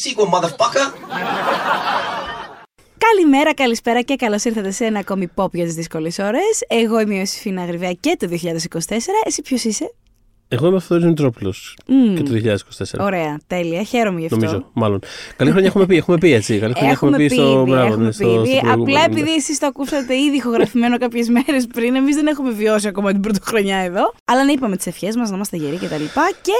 that sequel, motherfucker. Καλημέρα, καλησπέρα και καλώς ήρθατε σε ένα ακόμη pop για τις δύσκολες ώρες. Εγώ είμαι η Ιωσήφινα Γρυβαία και το 2024. Εσύ ποιος είσαι, Εγώ είμαι ο Θοδωρή Μητρόπουλο Μμμ. και το 2024. Ωραία, τέλεια, χαίρομαι γι' αυτό. Νομίζω, μάλλον. Καλή χρονιά έχουμε πει, έχουμε πει έτσι. Καλή χρονιά Έχουμε πει, στο. ήδη, μπράβο, έχουμε ναι, πει στο- ήδη. στο προηγούμενο, Απλά ναι. επειδή εσείς το ακούσατε ήδη ηχογραφημένο κάποιες μέρες πριν, εμείς δεν έχουμε βιώσει ακόμα την πρωτοχρονιά εδώ. Αλλά να είπαμε τις ευχές μας, να είμαστε γεροί κτλ. Και, και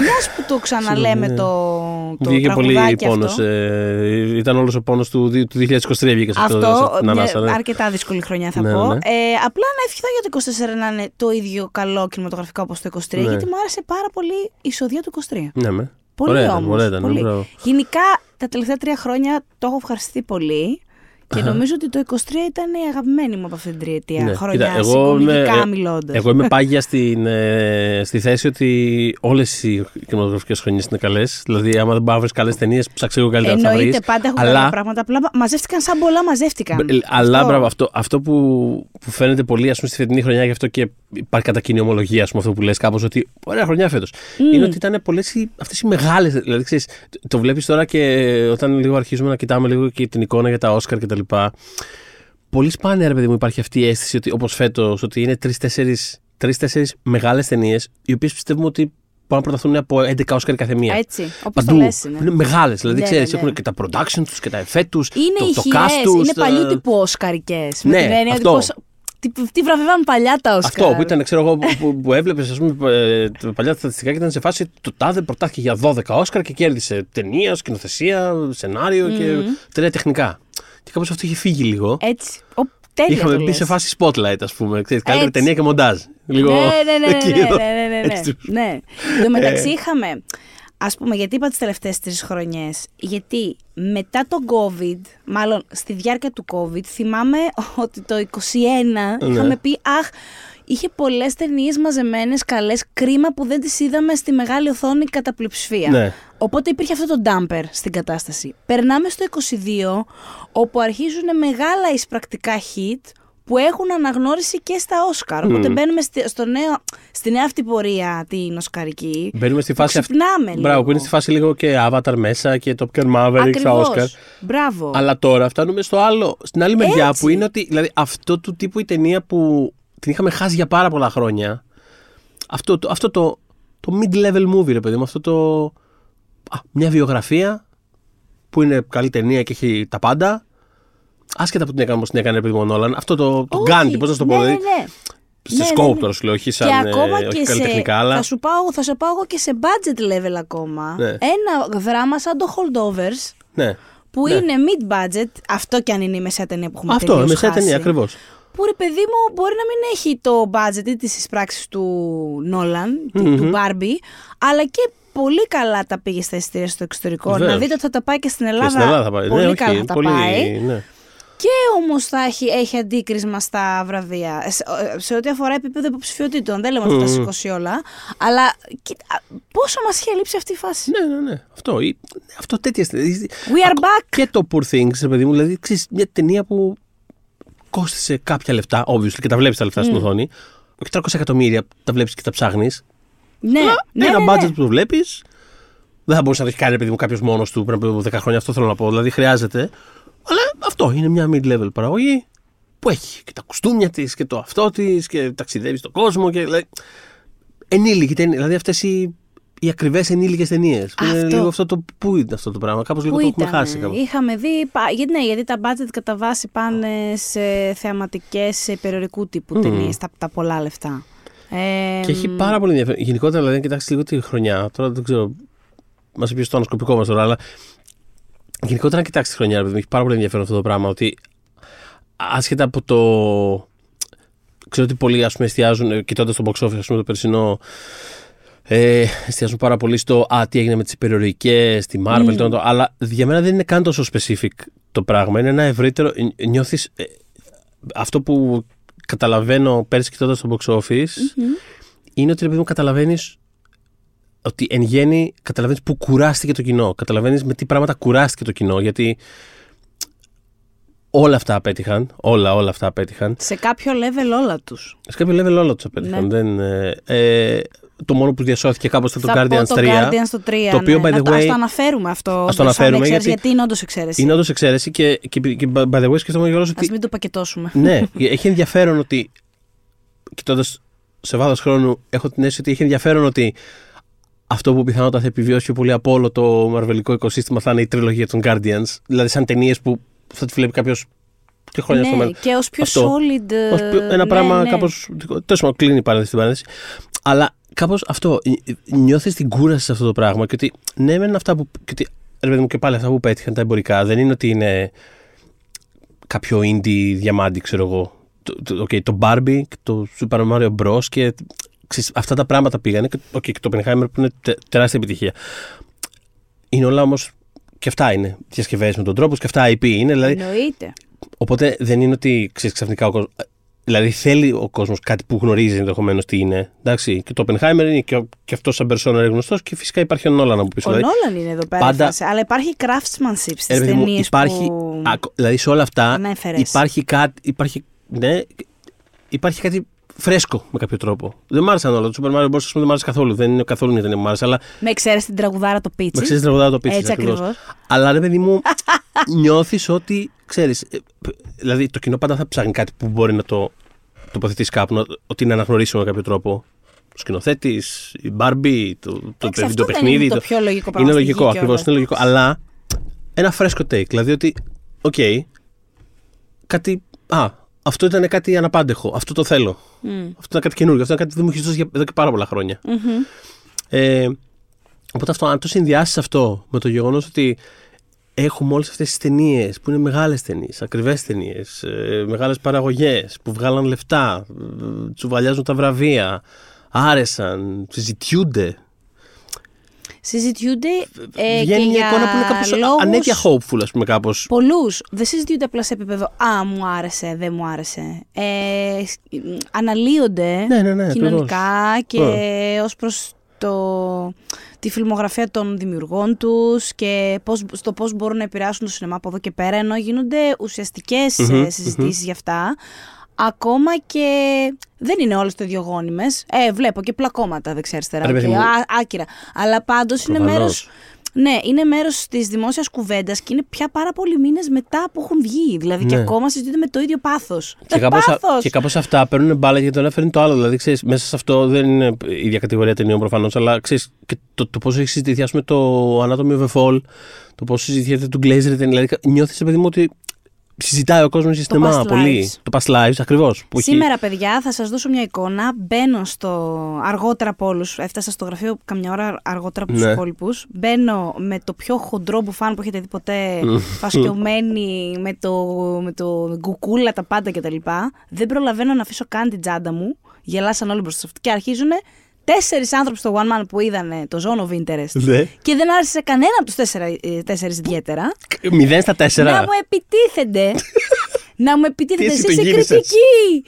μιας που το ξαναλέμε Συγγνώμη, το, το Βγήκε πολύ τραγουδάκι πόνος. αυτό. Ε, ήταν όλος ο πόνος του, δι- του 2023 βγήκε σε αυτό. σε Αυτό, αυτή την μια ανάσα, ναι. αρκετά δύσκολη χρονιά θα Ναι, πω. ναι. Ε, απλά να ευχηθώ για το 24 να είναι το ίδιο καλό κινηματογραφικά όπως το 23, Ναι. γιατί μου άρεσε πάρα πολύ η εισοδεία του 23. Ναι, με. Πολύ Ωραία ήταν, όμως, ωραία ήταν, πολύ. μπράβο. Γενικά, τα τελευταία τρία χρόνια το έχω ευχαριστεί πολύ και νομίζω ότι το 23 ήταν η αγαπημένη μου από αυτή την τριετία Ναι, χρονιά, κοίτα, εγώ είμαι- συγκομιδικά ε, μιλώντας. Εγώ είμαι πάγια στην, ε, στη θέση ότι όλες οι κινηματογραφικές χρονιές είναι καλές. Δηλαδή, άμα δεν μπορεί να βρεις καλές ταινίες, ψάξε λίγο καλύτερα θα βρεις. Εννοείται, πάντα έχουν καλά πράγματα. Απλά μαζεύτηκαν σαν πολλά, μαζεύτηκαν. Αλλά Αυτό. μπράβο, αυτό, αυτό που, που φαίνεται πολύ ας πούμε, στη φετινή χρονιά, γι' αυτό και υπάρχει κατά κοινή ομολογία, ας πούμε, αυτό που λες κάπως ότι ωραία χρονιά φέτος. Είναι ότι ήταν πολλές οι, αυτές οι μεγάλες, δηλαδή ξέρεις, το- το βλέπεις τώρα και όταν λίγο αρχίζουμε να κοιτάμε λίγο και την εικόνα για τα Όσκαρ και τα λοιπά. Πολύ σπάνια, ρε παιδί μου, υπάρχει αυτή η αίσθηση ότι όπως φέτος, ότι είναι τρεις-τέσσερις τρεις-τέσσερις μεγάλες ταινίες, οι οποίες πιστεύουμε ότι μπορούν να προταθούν από 11 Όσκαρ η καθεμία. Έτσι, όπως το Παντού. λες είναι. Είναι μεγάλες. Δηλαδή, Ναι, ξέρεις, ναι, ναι. έχουν και τα production τους και τα εφέ τους. Είναι το, το ηχηρές, cast τους, είναι τα- παλιού τύπου Όσκαρικές. Ναι, με την έννοια αυτό. ότι πώς- τι, τι βραβεύαν παλιά τα Όσκαρ. Αυτό που ήταν, ξέρω εγώ, που, που, που έβλεπες, ας πούμε, ε, τα παλιά στατιστικά και ήταν σε φάση το τάδε προτάθηκε για 12 Όσκαρ και κέρδισε ταινία, σκηνοθεσία, σενάριο και τρία τεχνικά. Και κάπως αυτό είχε φύγει λίγο. Έτσι. Ο, τέλεια Είχαμε το μπει λες. σε φάση spotlight, ας πούμε. Ξέρεις, καλύτερη Έτσι. ταινία και μοντάζ. Λίγο. Ναι, ναι, ναι, ναι, εκεί ναι, εδώ. ναι, ναι, ναι, Έτσι. ναι. Εν τω μεταξύ είχαμε, ας πούμε, γιατί είπα τις τελευταίες τρεις χρονιές, γιατί μετά το COVID, μάλλον στη διάρκεια του COVID, θυμάμαι ότι το 21 Ναι. είχαμε πει, αχ, είχε πολλές ταινίες μαζεμένες, καλές, κρίμα που δεν τις είδαμε στη μεγάλη οθόνη κατά πλειοψηφία. Ναι. Οπότε υπήρχε αυτό το damper στην κατάσταση. Περνάμε στο 22, όπου αρχίζουν μεγάλα εισπρακτικά hit που έχουν αναγνώριση και στα Όσκαρ. Οπότε μπαίνουμε στη, στο νέο, στη νέα αυτή πορεία την Οσκαρική. Μπαίνουμε στη που φάση αυτή. ξυπνάμε λίγο. Μπράβο, που είναι στη φάση λίγο και Avatar μέσα και Top Gun Maverick στα Ακριβώς. Όσκαρ. Μπράβο. Αλλά τώρα φτάνουμε στο άλλο, στην άλλη μεριά Έτσι. που είναι ότι δηλαδή, αυτό του τύπου η ταινία που την είχαμε χάσει για πάρα πολλά χρόνια. Αυτό, το, αυτό το, το mid-level movie, ρε παιδί μου. Αυτό το. Α, μια βιογραφία που είναι καλή ταινία και έχει τα πάντα. Άσχετα από την έκανε όπως την έκανε, ρε παιδί μου, ο Νόλαν. Αυτό το, το Όχι. Gandhi, πώς να σου το πω. Ναι, δηλαδή, ναι, ναι. Σε Ναι, ναι, scope ναι. τώρα σου λέω, όχι σαν. και ακόμα ε, όχι και σε. καλλιτεχνικά, αλλά. Θα, σου πάω, θα σου πάω εγώ και σε budget level ακόμα. Ναι. Ένα δράμα σαν το Holdovers. Ναι. Που Ναι. είναι mid-budget, αυτό κι αν είναι η μεσαία ταινία που έχουμε Αυτό, τελείως μεσαία χάσει. ταινία, ακριβώς. Που ρε παιδί μου μπορεί να μην έχει το budget ή τις εισπράξεις του Νόλαν, του Barbie, αλλά και πολύ καλά τα πήγε στα εισιτήρια στο εξωτερικό. Βεβαίως. Να δείτε ότι θα τα πάει και στην Ελλάδα. Και στην Ελλάδα θα πάει. Πολύ ναι, καλά όχι, θα τα πολύ, πάει. Ναι. Και όμως θα έχει, έχει αντίκρισμα στα βραβεία. Ε, Σε, ε, σε ό,τι αφορά επίπεδο υποψηφιότητων. Δεν λέμε ότι θα τα σηκώσει όλα. Αλλά κοίτα, πόσο μας είχε λείψει αυτή η φάση. Ναι, ναι, ναι. Αυτό. ή- Αυτό τέτοια. στιγμή. We are back. Και το Poor Things, ρε παιδί μου, δηλαδή ξέρεις, μια ταινία που κόστησε κάποια λεφτά, obviously, και τα βλέπεις τα λεφτά στην οθόνη. Όχι 300 εκατομμύρια, τα βλέπεις και τα ψάχνεις. Ναι, ναι, ένα ναι, budget ναι. που το βλέπεις. Δεν θα μπορούσε να το έχει κάνει, επειδή μου κάποιος μόνος του πριν από 10 χρόνια. Αυτό θέλω να πω. Δηλαδή χρειάζεται. Αλλά αυτό είναι μια mid-level παραγωγή που έχει και τα κουστούμια της και το αυτό της και ταξιδεύει στον κόσμο. Και, δηλαδή, ενήλικη ταινία. Δηλαδή αυτές οι, οι ακριβές ενήλικες ταινίες. Είναι Αυτό. λίγο αυτό το. Πού είναι αυτό το πράγμα. Κάπως λίγο Πού το έχουμε ήτανε; χάσει. Κάπως. Είχαμε δει. πα- Γιατί, ναι, γιατί τα budget κατά βάση πάνε σε θεαματικές περιορικού τύπου ταινίες, τα, τα πολλά λεφτά. Ε, Και έχει πάρα πολύ ενδιαφέρον. Γενικότερα, δηλαδή, αν κοιτάξεις λίγο τη χρονιά. Τώρα δεν ξέρω. Μας είπε στο ανοσκοπικό μας τώρα, αλλά. Γενικότερα, αν κοιτάξεις τη χρονιά, επειδή έχει πάρα πολύ ενδιαφέρον αυτό το πράγμα. Ότι άσχετα από το. Ξέρω ότι πολλοί ας πούμε, εστιάζουν, κοιτώντας το box office, ας πούμε, το περσινό. Ε, εστιάζουν πάρα πολύ στο Α, τι έγινε με τις υπερηρωικέ, τη Marvel, mm. το, αλλά για μένα δεν είναι καν τόσο specific το πράγμα. Είναι ένα ευρύτερο. Νιώθεις. αυτό που καταλαβαίνω πέρσι κοιτώντας το box office είναι ότι επειδή μου καταλαβαίνεις ότι εν γέννη καταλαβαίνεις που κουράστηκε το κοινό. Καταλαβαίνεις με τι πράγματα κουράστηκε το κοινό. Γιατί όλα αυτά απέτυχαν. Όλα, όλα αυτά απέτυχαν. Σε κάποιο level όλα τους. Σε κάποιο level όλα τους απέτυχαν. Ναι. Δεν, ε, ε, το μόνο που διασώθηκε κάπως ήταν το Θα πω Guardians το 3. Guardians το 3. το οποίο, ναι. by the Να το- way- Ας το αναφέρουμε αυτό. Ας το όντως, σαν αναφέρουμε, εξαίρεση, γιατί- γιατί είναι όντως εξαίρεση. Είναι όντως εξαίρεση και, και, και by the way σκέφτομαι γεγονό Α ότι. μην το πακετώσουμε. ναι, έχει ενδιαφέρον ότι. Κοιτώντας σε βάθος χρόνου, έχω την αίσθηση ότι έχει ενδιαφέρον ότι αυτό που πιθανότατα θα επιβιώσει πιο πολύ από όλο το μαρβελικό οικοσύστημα θα είναι η τριλογία των Guardians. Δηλαδή, σαν ταινίες που θα τη βλέπει κάποιος και χρόνια στο ναι, μέλλον. και ως πιο Αυτό. solid. Ως πιο- ένα ναι, πράγμα ναι. κάπως... Τέλος πάντων, κλείνει η παρένθεση στην παρένθεση. Αλλά κάπως αυτό, νιώθεις την κούραση σε αυτό το πράγμα και ότι ναι μεν αυτά που... Και ότι, ρε παιδί μου και πάλι αυτά που πέτυχαν τα εμπορικά δεν είναι ότι είναι κάποιο indie διαμάντι ξέρω εγώ. Το, το, okay, το Barbie και το Super Mario Bros. και ξέρεις, αυτά τα πράγματα πήγανε και, okay, και το Oppenheimer που είναι τε- τεράστια επιτυχία. Είναι όλα όμως και αυτά είναι διασκευές με τον τρόπο και αυτά IP είναι. Δηλαδή, Εννοείται. Οπότε δεν είναι ότι ξέρεις, ξαφνικά ο κόσμος. Δηλαδή θέλει ο κόσμος κάτι που γνωρίζει ενδεχομένως τι είναι. Εντάξει, και το Oppenheimer είναι και, ο- και αυτός σαν persona είναι γνωστός και φυσικά υπάρχει ο Νόλαν από πίσω. Ο δηλαδή, Νόλαν είναι εδώ πέρα. πάντα- η φάση, Αλλά υπάρχει craftsmanship ρε στι παιδί μου, ταινίες υπάρχει, που. ακο- δηλαδή σε όλα αυτά ανέφερες. υπάρχει κάτι. Υπάρχει, ναι, υπάρχει κάτι φρέσκο με κάποιο τρόπο. Δεν μ' άρεσαν όλα. Το Super Mario Bros. ας πούμε, δεν μ' άρεσε καθόλου. Δεν είναι καθόλου μια ταινία που μ' άρεσε, αλλά Με εξαίρεση την τραγουδάρα το πίτσι. με ξέρεις τραγουδάω το πίτσι. Έτσι ακριβώς. Αλλά ρε παιδί μου, νιώθεις ότι ξέρεις. Δηλαδή το κοινό πάντα θα ψάχνει κάτι που μπορεί να το τοποθετήσει κάπου, να- ότι είναι αναγνωρίσιμο με κάποιο τρόπο. Ο σκηνοθέτης, η Barbie, το, το, Εντάξει, το αυτό δεν παιχνίδι. είναι το πιο λογικό πράγμα Είναι στη λογικό, γη ακριβώς. κιόλας. Είναι λογικό. Αλλά ένα φρέσκο take. Δηλαδή ότι, οκ, κάτι. Α, αυτό ήταν κάτι αναπάντεχο. Αυτό το θέλω. Μμ. Αυτό ήταν κάτι καινούργιο. Αυτό ήταν κάτι που δεν μου έχει δώσει για- εδώ και πάρα πολλά χρόνια. Μμμ. Ε, οπότε αυτό, αν το συνδυάσεις αυτό με το γεγονός ότι έχουμε όλες αυτές τις ταινίες που είναι μεγάλες ταινίες, ακριβές ταινίες, ε, μεγάλες παραγωγές που βγάλαν λεφτά, ε, τσουβαλιάζουν τα βραβεία, άρεσαν, συζητιούνται. Συζητιούνται ε, Βγαίνει και μια για εικόνα που είναι κάπως λόγους ανέτεια hopeful, ας πούμε, κάπως. Πολλούς. Δεν συζητιούνται απλά σε επίπεδο Α, μου άρεσε, δεν μου άρεσε. Ε, σ- μ, αναλύονται Ναι, ναι, ναι, κοινωνικά και ως προς το, τη φιλμογραφία των δημιουργών τους και πώς, στο πώς μπορούν να επηρεάσουν το σινεμά από εδώ και πέρα ενώ γίνονται ουσιαστικές Μμμ, ε, συζητήσεις για αυτά ακόμα και δεν είναι όλες το ίδιο γόνιμες. Ε, βλέπω και πλακώματα δεξιά-αριστερά Ρε παιδί και μου. α, άκυρα. Αλλά πάντως είναι Προφανώς. μέρος ναι, είναι μέρος της δημόσιας κουβέντας και είναι πια πάρα πολλοί μήνες μετά που έχουν βγει. Δηλαδή και Ναι. ακόμα συζητούνται με το ίδιο πάθος. Και κάπως, πάθος! και κάπως αυτά παίρνουν μπάλα γιατί το ένα φέρνει το άλλο. Δηλαδή, ξέρεις, μέσα σε αυτό δεν είναι η ίδια κατηγορία ταινιών προφανώς, αλλά ξέρεις, και το, το πόσο έχει συζητηθεί, ας πούμε, το Anatomy of a Fall, το πόσο συζητιέται του Glazer, δηλαδή νιώθεις, παιδί μου, ότι συζητάει ο κόσμος για Το σινεμά Past πολύ. Lives. Το Past Lives, ακριβώς. Σήμερα, παιδιά, θα σας δώσω μια εικόνα. Μπαίνω στο αργότερα από όλους. Έφτασα στο γραφείο καμιά ώρα αργότερα από τους Ναι. υπόλοιπους. Μπαίνω με το πιο χοντρό μπουφάν που έχετε δει ποτέ. φασκιωμένη με το, με το γκουκούλα, τα πάντα κτλ. Δεν προλαβαίνω να αφήσω καν την τσάντα μου. Γελάσαν όλοι μπροστά σε αυτό. Και αρχίζουν τέσσερις άνθρωποι στο One Man που είδαν το Zone of Interest. Ναι. Και δεν άρεσε κανένα από τους τέσσερις ιδιαίτερα. Μηδέν στα τέσσερα. Να μου επιτίθενται. να μου επιτίθενται. Τι εσύ Εσεί το είσαι γύρισες. κριτική.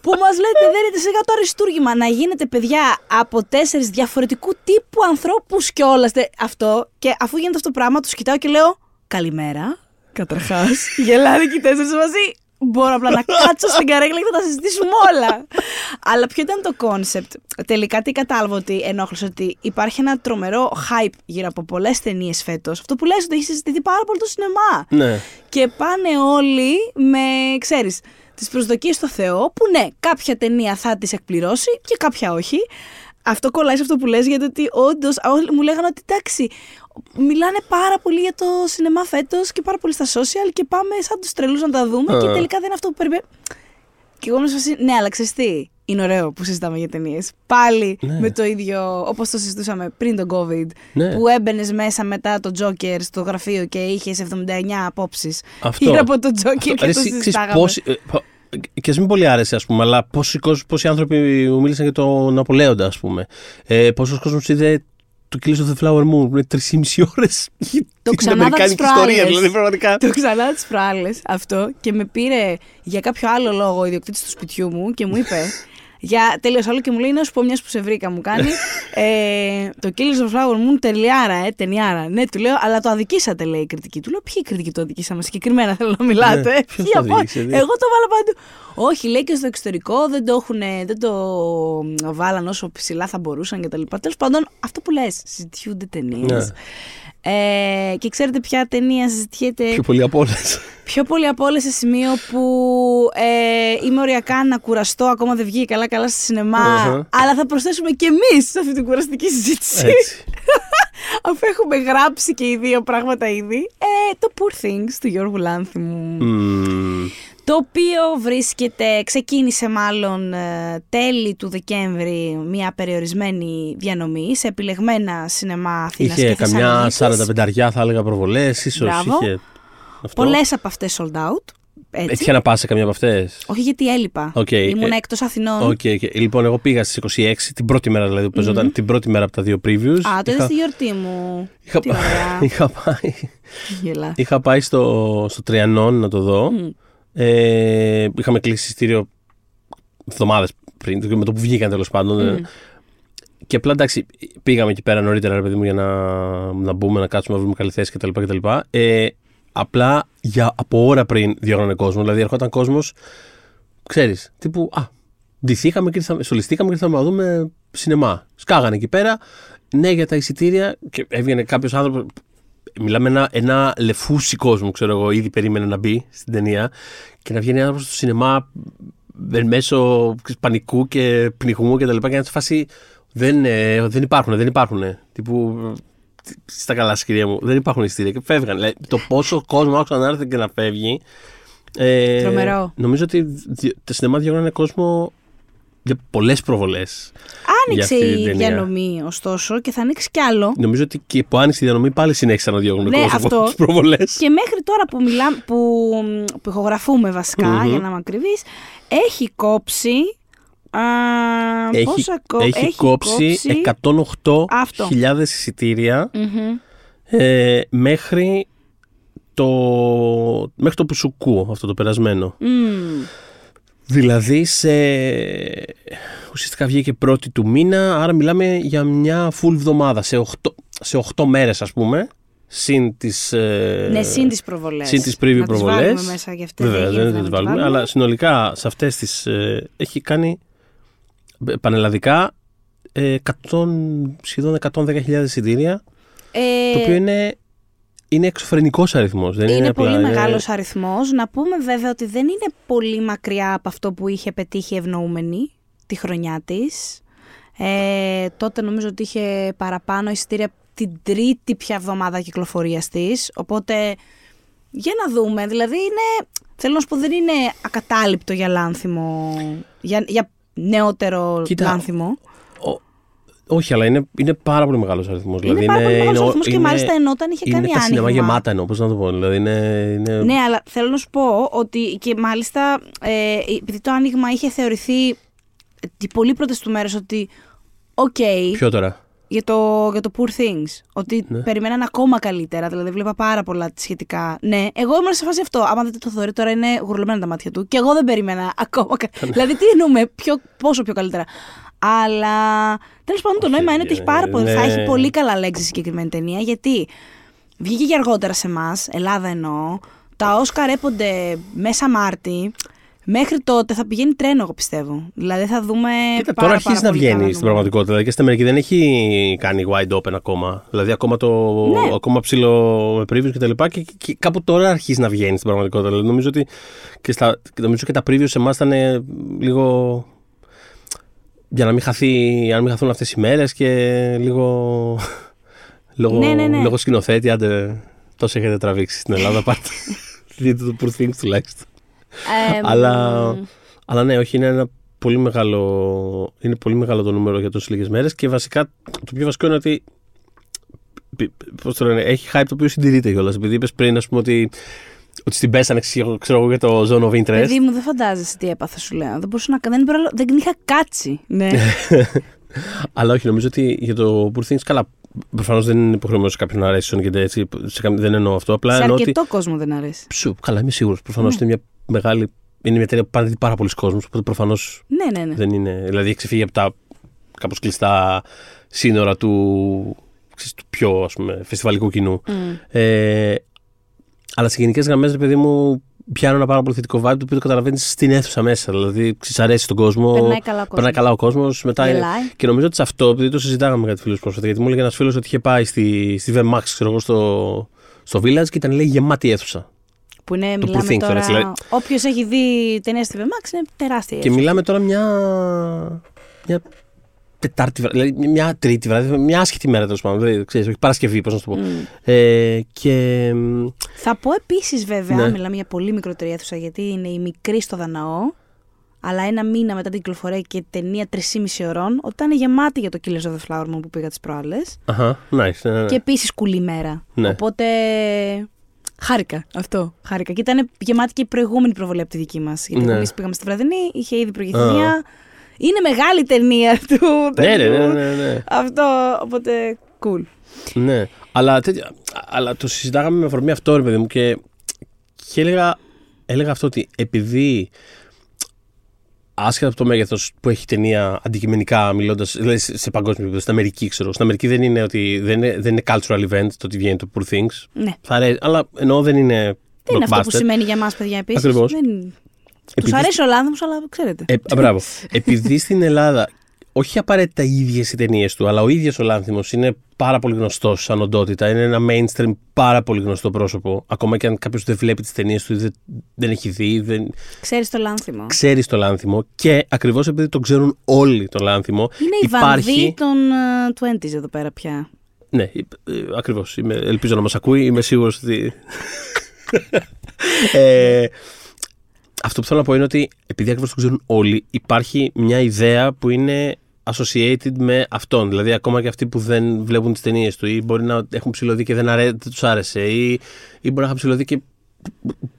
που μας λέτε, δεν είναι σιγά το αριστούργημα. Να γίνετε παιδιά από τέσσερις διαφορετικού τύπου ανθρώπους κιόλας. Αυτό. Και αφού γίνεται αυτό το πράγμα, τους κοιτάω και λέω Καλημέρα. Καταρχάς. Γελάνε και οι τέσσερις μαζί. Μπορώ απλά να κάτσω στην καρέκλα και θα τα συζητήσουμε όλα. Αλλά ποιο ήταν το κόνσεπτ. Τελικά τι κατάλαβα ότι ενόχλησε ότι υπάρχει ένα τρομερό hype γύρω από πολλές ταινίες φέτος. Αυτό που λες ότι έχεις συζητηθεί πάρα πολύ το σινεμά. Ναι. Και πάνε όλοι με, ξέρεις, τις προσδοκίες στον Θεό, που ναι, κάποια ταινία θα τις εκπληρώσει και κάποια όχι. Αυτό κολλάει σε αυτό που λες, γιατί ότι όντως όλοι μου λέγανε ότι εντάξει, μιλάνε πάρα πολύ για το σινεμά φέτος και πάρα πολύ στα social και πάμε σαν τους τρελούς να τα δούμε και Α. τελικά δεν είναι αυτό που περιμένουμε. Και εγώ είμαι σε φάση, ναι, αλλά ξέρεις τι, είναι ωραίο που συζητάμε για ταινίες. Πάλι Ναι. με το ίδιο, όπως το συζητούσαμε πριν τον COVID, Ναι. που έμπαινες μέσα μετά το Joker στο γραφείο και είχες 79 απόψεις. Αυτό. Γύρω από το Joker Αυτό, και ρε, το εσύ, ξέρεις συζητάγαμε. πόσοι- ε, πο- και ας μην πολύ άρεσε, ας πούμε, αλλά πόσοι, κόσμοι- πόσοι άνθρωποι μου μίλησαν για τον Ναπολέοντα, ας πούμε. Ε, Πόσος κόσμος είδε το Killers of the Flower Moon, που είναι 3,5 ώρες. Το Την ξανάδα Αμερικάνικη τις ιστορία, προάλλες. δηλαδή, πραγματικά. Το ξανά τις προάλλες αυτό και με πήρε για κάποιο άλλο λόγο ο ιδιοκτήτης του σπιτιού μου και μου είπε. Για τελείω άλλο και μου λέει να σου πω μιας που σε βρήκα μου κάνει. ε, το Killers of Flower Moon τελειάρα, ε, ταινιάρα. Ναι, του λέω, αλλά το αδικήσατε, λέει η κριτική. Του λέω, ποιοι κριτική το αδικήσαμε, συγκεκριμένα θέλω να μιλάτε. Ναι, ποιος το αδίκησε, δηλαδή; Εγώ το βάλα παντού. Όχι, λέει και στο εξωτερικό δεν το, έχουν, δεν το βάλαν όσο ψηλά θα μπορούσαν κτλ. Τέλος πάντων, αυτό που λες, συζητιούνται ταινίες. Ναι. Ε, και ξέρετε ποια ταινία συζητιέται; Πιο πολύ από όλες. πιο πολύ από όλες σε σημείο που ε, είμαι οριακά να κουραστώ, ακόμα δεν βγήκε καλά καλά στη σινεμα Αχα. αλλά θα προσθέσουμε και εμείς σε αυτή την κουραστική συζήτηση. Έτσι. Αφού έχουμε γράψει και οι δύο πράγματα ήδη. Ε, το Poor Things του Γιώργου Λάνθιμου. Μμμ. Το οποίο βρίσκεται, ξεκίνησε μάλλον ε, τέλη του Δεκέμβρη μια περιορισμένη διανομή σε επιλεγμένα σινεμά Αθήνας Είχε και καμιά Θεσσαλονίκης. 45 θα έλεγα προβολές, ίσως Μπράβο. είχε. Αυτό. Πολλές από αυτές sold out. Έτσι. Έτυχε να πας σε καμιά από αυτές; Όχι γιατί έλειπα. Οκ, Ήμουν ε, εκτός Αθηνών. Οκ, οκ. Λοιπόν, εγώ πήγα στις 26, την πρώτη μέρα δηλαδή που παιζόταν, την πρώτη μέρα από τα δύο previews. Α, το είδες είχα, στη γιορτή μου. είχα, Τι ωραία. είχα πάει, Γελάς. είχα πάει στο, στο Τριανόν να το δω. Μμ. Ε, είχαμε κλείσει ειστήριο εβδομάδες πριν, με το που βγήκαν τέλος πάντων. Ε, Και απλά εντάξει, πήγαμε εκεί πέρα νωρίτερα, ρε παιδί μου, για να, να μπούμε, να κάτσουμε, να βρούμε καλή θέση κτλ. κτλ. Ε, απλά για, από ώρα πριν διώγνανε κόσμο. Δηλαδή, ερχόταν κόσμος, ξέρεις, τύπου Α, ντυθήκαμε και ήρθαμε, στολιστήκαμε και ήρθαμε να δούμε σινεμά. Σκάγανε εκεί πέρα. Ναι, για τα εισιτήρια. Και έβγαινε κάποιος άνθρωπος. Μιλάμε ένα, ένα λεφούσι κόσμο, ξέρω εγώ, ήδη περίμενε να μπει στην ταινία. Και να βγαίνει άνθρωπος στο σινεμά εν μέσω ξέρεις, πανικού και πνιγμού και τα λοιπά και να σε φάση δεν, ε, δεν υπάρχουν, δεν υπάρχουν. Τύπου στα καλά σας κυρία μου, δεν υπάρχουν εισιτήρια και φεύγαν. Δηλαδή, το πόσο κόσμο άκουσα να έρθει και να φεύγει. Ε, Τρομερό. Νομίζω ότι δι- τα σινεμά διώγνανε κόσμο για πολλές προβολές. για Άνοιξε αυτή την η ταινία. διανομή ωστόσο και θα ανοίξει κι άλλο. Νομίζω ότι και που άνοιξε η διανομή πάλι συνέχισαν να διώγουν Ναι, κόσμο αυτό. από τις προβολές. Και μέχρι τώρα που, μιλά, που, που ηχογραφούμε βασικά, Μμμ. για να είμαι ακριβής, έχει κόψει. Α, Έχει, πόσα κο- έχει, κόψει 108.000 εισιτήρια Μμμ. ε, μέχρι το, μέχρι το Πουσουκού αυτό το περασμένο. Μμ. Δηλαδή σε, ουσιαστικά βγήκε πρώτη του μήνα, άρα μιλάμε για μια full εβδομάδα, σε 8, σε 8 μέρες ας πούμε, συν τις, ε, Ναι, συν τις προβολές. συν τις preview Να τις προβολές. βάλουμε μέσα για αυτές. Βέβαια, γίνεται δεν να τις τις βάλουμε, αλλά συνολικά σε αυτές τις ε, έχει κάνει ε, πανελλαδικά ε, 100, σχεδόν 110.000 εισιτήρια, Ε, το οποίο είναι, είναι εξωφρενικός αριθμός. Δεν είναι, είναι απλά, πολύ είναι- μεγάλος αριθμός. Να πούμε βέβαια ότι δεν είναι πολύ μακριά από αυτό που είχε πετύχει η ευνοούμενη τη χρονιά της. Ε, τότε νομίζω ότι είχε παραπάνω εισιτήρια την τρίτη πια εβδομάδα κυκλοφορίας της. Οπότε, για να δούμε. Δηλαδή, είναι, θέλω να σου πω, δεν είναι ακατάληπτο για λάνθιμο, για, για νεότερο Κοίτα, λάνθιμο. Ο- όχι, αλλά είναι, είναι πάρα πολύ μεγάλος αριθμός. Είναι δηλαδή πάρα πολύ μεγάλος ο- αριθμός και μάλιστα ενώ όταν είχε είναι κάνει τα σινεμά άνοιγμα. γεμάτα εννοώ, πώς να το πω. Δηλαδή είναι, είναι... Ναι, αλλά θέλω να σου πω ότι και μάλιστα ε, επειδή το άνοιγμα είχε θεωρηθεί ε, τι πολύ πρώτες του μέρες ότι οκ, Ποιο τώρα; για, το, για το Poor Things, ότι Ναι. περιμέναν ακόμα καλύτερα, δηλαδή βλέπα πάρα πολλά σχετικά. Ναι, εγώ ήμουν σε φάση αυτό, άμα δείτε το θόρυβο τώρα είναι γουρλωμένα τα μάτια του και εγώ δεν περίμενα ακόμα καλύτερα. δηλαδή τι εννοούμε, πιο, πόσο πιο καλύτερα. Αλλά τέλος πάντων το Όχι, νόημα είναι ότι έχει πάρα πολύ, θα ναι. έχει πολύ καλά legs η συγκεκριμένη ταινία γιατί βγήκε και αργότερα σε εμάς, Ελλάδα εννοώ. Τα Όσκαρ έπονται μέσα Μάρτι. Μέχρι τότε θα πηγαίνει τρένο, εγώ πιστεύω. Δηλαδή θα δούμε. Κοίτα, πάρα, τώρα αρχίζει πάρα να πολύ καλά βγαίνει στην νούμερα. πραγματικότητα. Δηλαδή και στην Αμερική δεν έχει κάνει wide open ακόμα. Δηλαδή ακόμα, το, Ναι. ακόμα ψηλό με previews και τα λοιπά και, και κάπου τώρα αρχίζει να βγαίνει στην πραγματικότητα. Δηλαδή νομίζω ότι και, στα, και νομίζω και τα previews σε εμάς ήταν ε, λίγο. Για να μην, χαθεί, να μην χαθούν αυτές οι μέρες και λίγο. λόγω, Ναι, ναι, ναι. λόγω σκηνοθέτη, άντε τόσο έχετε τραβήξει στην Ελλάδα. Πάρτε. Δείτε το Poor Things τουλάχιστον. Ε, Αλλά, μ, αλλά ναι, όχι, είναι ένα πολύ μεγάλο, είναι πολύ μεγάλο το νούμερο για τόσες λίγες μέρες και βασικά το πιο βασικό είναι ότι. Πώς το λένε, έχει hype το οποίο συντηρείται κιόλας. Επειδή είπες πριν, ας πούμε, ότι, ότι στην πέσανε, ξέρω ξέρω εγώ, για το Zone of Interest. Παιδί μου, δεν φαντάζεσαι τι έπαθα, σου λέω. Δεν, μπορούσα να, δεν, προλα- δεν είχα κάτσει. Ναι. Αλλά όχι, νομίζω ότι για το Poor Things, καλά. Προφανώς δεν είναι υποχρεωμένος σε κάποιον να αρέσει και έτσι. σε καμ- δεν εννοώ αυτό. Απλά σε εννοώ ότι. αρκετό κόσμο δεν αρέσει. Ψου, καλά, είμαι σίγουρος. Προφανώς Ναι. είναι μια μεγάλη είναι μια ταινία που πάνε πάρα πολλοί κόσμοι, οπότε προφανώς Ναι, ναι, ναι. δεν είναι. Δηλαδή έχει ξεφύγει από τα κάπως κλειστά σύνορα του, ξέρεις, του πιο ας πούμε, φεστιβαλικού κοινού. Μμ. Ε, αλλά σε γενικές γραμμές, ρε παιδί μου, πιάνω ένα πάρα πολύ θετικό vibe το οποίο το καταλαβαίνεις στην αίθουσα μέσα. Δηλαδή, ξέρεις, αρέσει τον κόσμο. Περνάει καλά ο Περνάει κόσμος. καλά ο κόσμος. Μετά είναι... Γελάει. Και νομίζω ότι σε αυτό, επειδή το συζητάγαμε με κάτι φίλους πρόσφατα, γιατί μου έλεγε ένας φίλος ότι είχε πάει στη, στη VMAX, ξέρω εγώ, στο, στο Village και ήταν λέει γεμάτη αίθουσα. Που είναι, Το μιλάμε Poor Things, τώρα. έτσι, δηλαδή. Όποιος έχει δει ταινία στη VMAX είναι τεράστια. η Και αίθουσα. μιλάμε τώρα μια. μια Τετάρτη βράδυ, δηλαδή μια Τρίτη βράδυ, μια άσχετη μέρα τέλος πάντων. Δηλαδή, ξέρεις, όχι Παρασκευή, πώς να σου το πω. Μμ. Ε, και. μ, Θα πω επίσης, βέβαια, Ναι. μιλάμε για πολύ μικρότερη αίθουσα, γιατί είναι η μικρή στο Δαναό. Αλλά ένα μήνα μετά την κυκλοφορία και ταινία 3,5 ωρών, όταν ήταν γεμάτη για το Killers of the Flower Moon που πήγα τις προάλλες. Αχα, nice. Ναι, ναι, ναι. Και επίσης κουλή μέρα. Ναι. Οπότε. Χάρηκα αυτό. Χάρηκα. Και ήταν γεμάτη και η προηγούμενη προβολή από τη δική μας. Γιατί Ναι. εμείς πήγαμε στη βραδινή, είχε ήδη προηγηθεί μία. Είναι μεγάλη ταινία του. Ναι, ναι, ναι, τέτοιου. ναι, ναι. Αυτό, οπότε, cool. Ναι, αλλά, τέτοια, αλλά το συζητάγαμε με αφορμή αυτό, ρε παιδί μου, και, και έλεγα, έλεγα αυτό ότι επειδή άσχετα από το μέγεθος που έχει η ταινία αντικειμενικά μιλώντας, δηλαδή σε σε παγκόσμιο επίπεδο, στην Αμερική ξέρω. Στην Αμερική δεν είναι, ότι, δεν είναι, δεν είναι cultural event το ότι βγαίνει το Poor Things. Ναι. Θα αρέσει, αλλά ενώ δεν είναι. Δεν είναι αυτό που blockbuster. σημαίνει για μας, παιδιά, επίσης. Ακριβώς. Δεν... Επειδή- Του αρέσει ο Λάνδρος, αλλά ξέρετε. Ε, α, μπράβο. Επειδή στην Ελλάδα, όχι απαραίτητα οι ίδιες οι ταινίες του, αλλά ο ίδιος ο Λάνθιμος είναι πάρα πολύ γνωστός σαν οντότητα. Είναι ένα mainstream πάρα πολύ γνωστό πρόσωπο. Ακόμα και αν κάποιος δεν βλέπει τις ταινίες του, ή δεν, δεν έχει δει, δεν Ξέρεις το Λάνθιμο. ξέρεις το Λάνθιμο. Και ακριβώς επειδή το ξέρουν όλοι το Λάνθιμο, Είναι η βανδύ των uh, 20s εδώ πέρα πια. Ναι, ε, ακριβώς. Ελπίζω να μας ακούει. Είμαι σίγουρος ότι. ε, αυτό που θέλω να πω είναι ότι επειδή ακριβώς το ξέρουν όλοι, υπάρχει μια ιδέα που είναι associated με αυτόν. Δηλαδή, ακόμα και αυτοί που δεν βλέπουν τις ταινίες του ή μπορεί να έχουν ψηλωδεί και δεν, αρέ... δεν τους άρεσε ή, ή μπορεί να έχουν ψηλωδεί και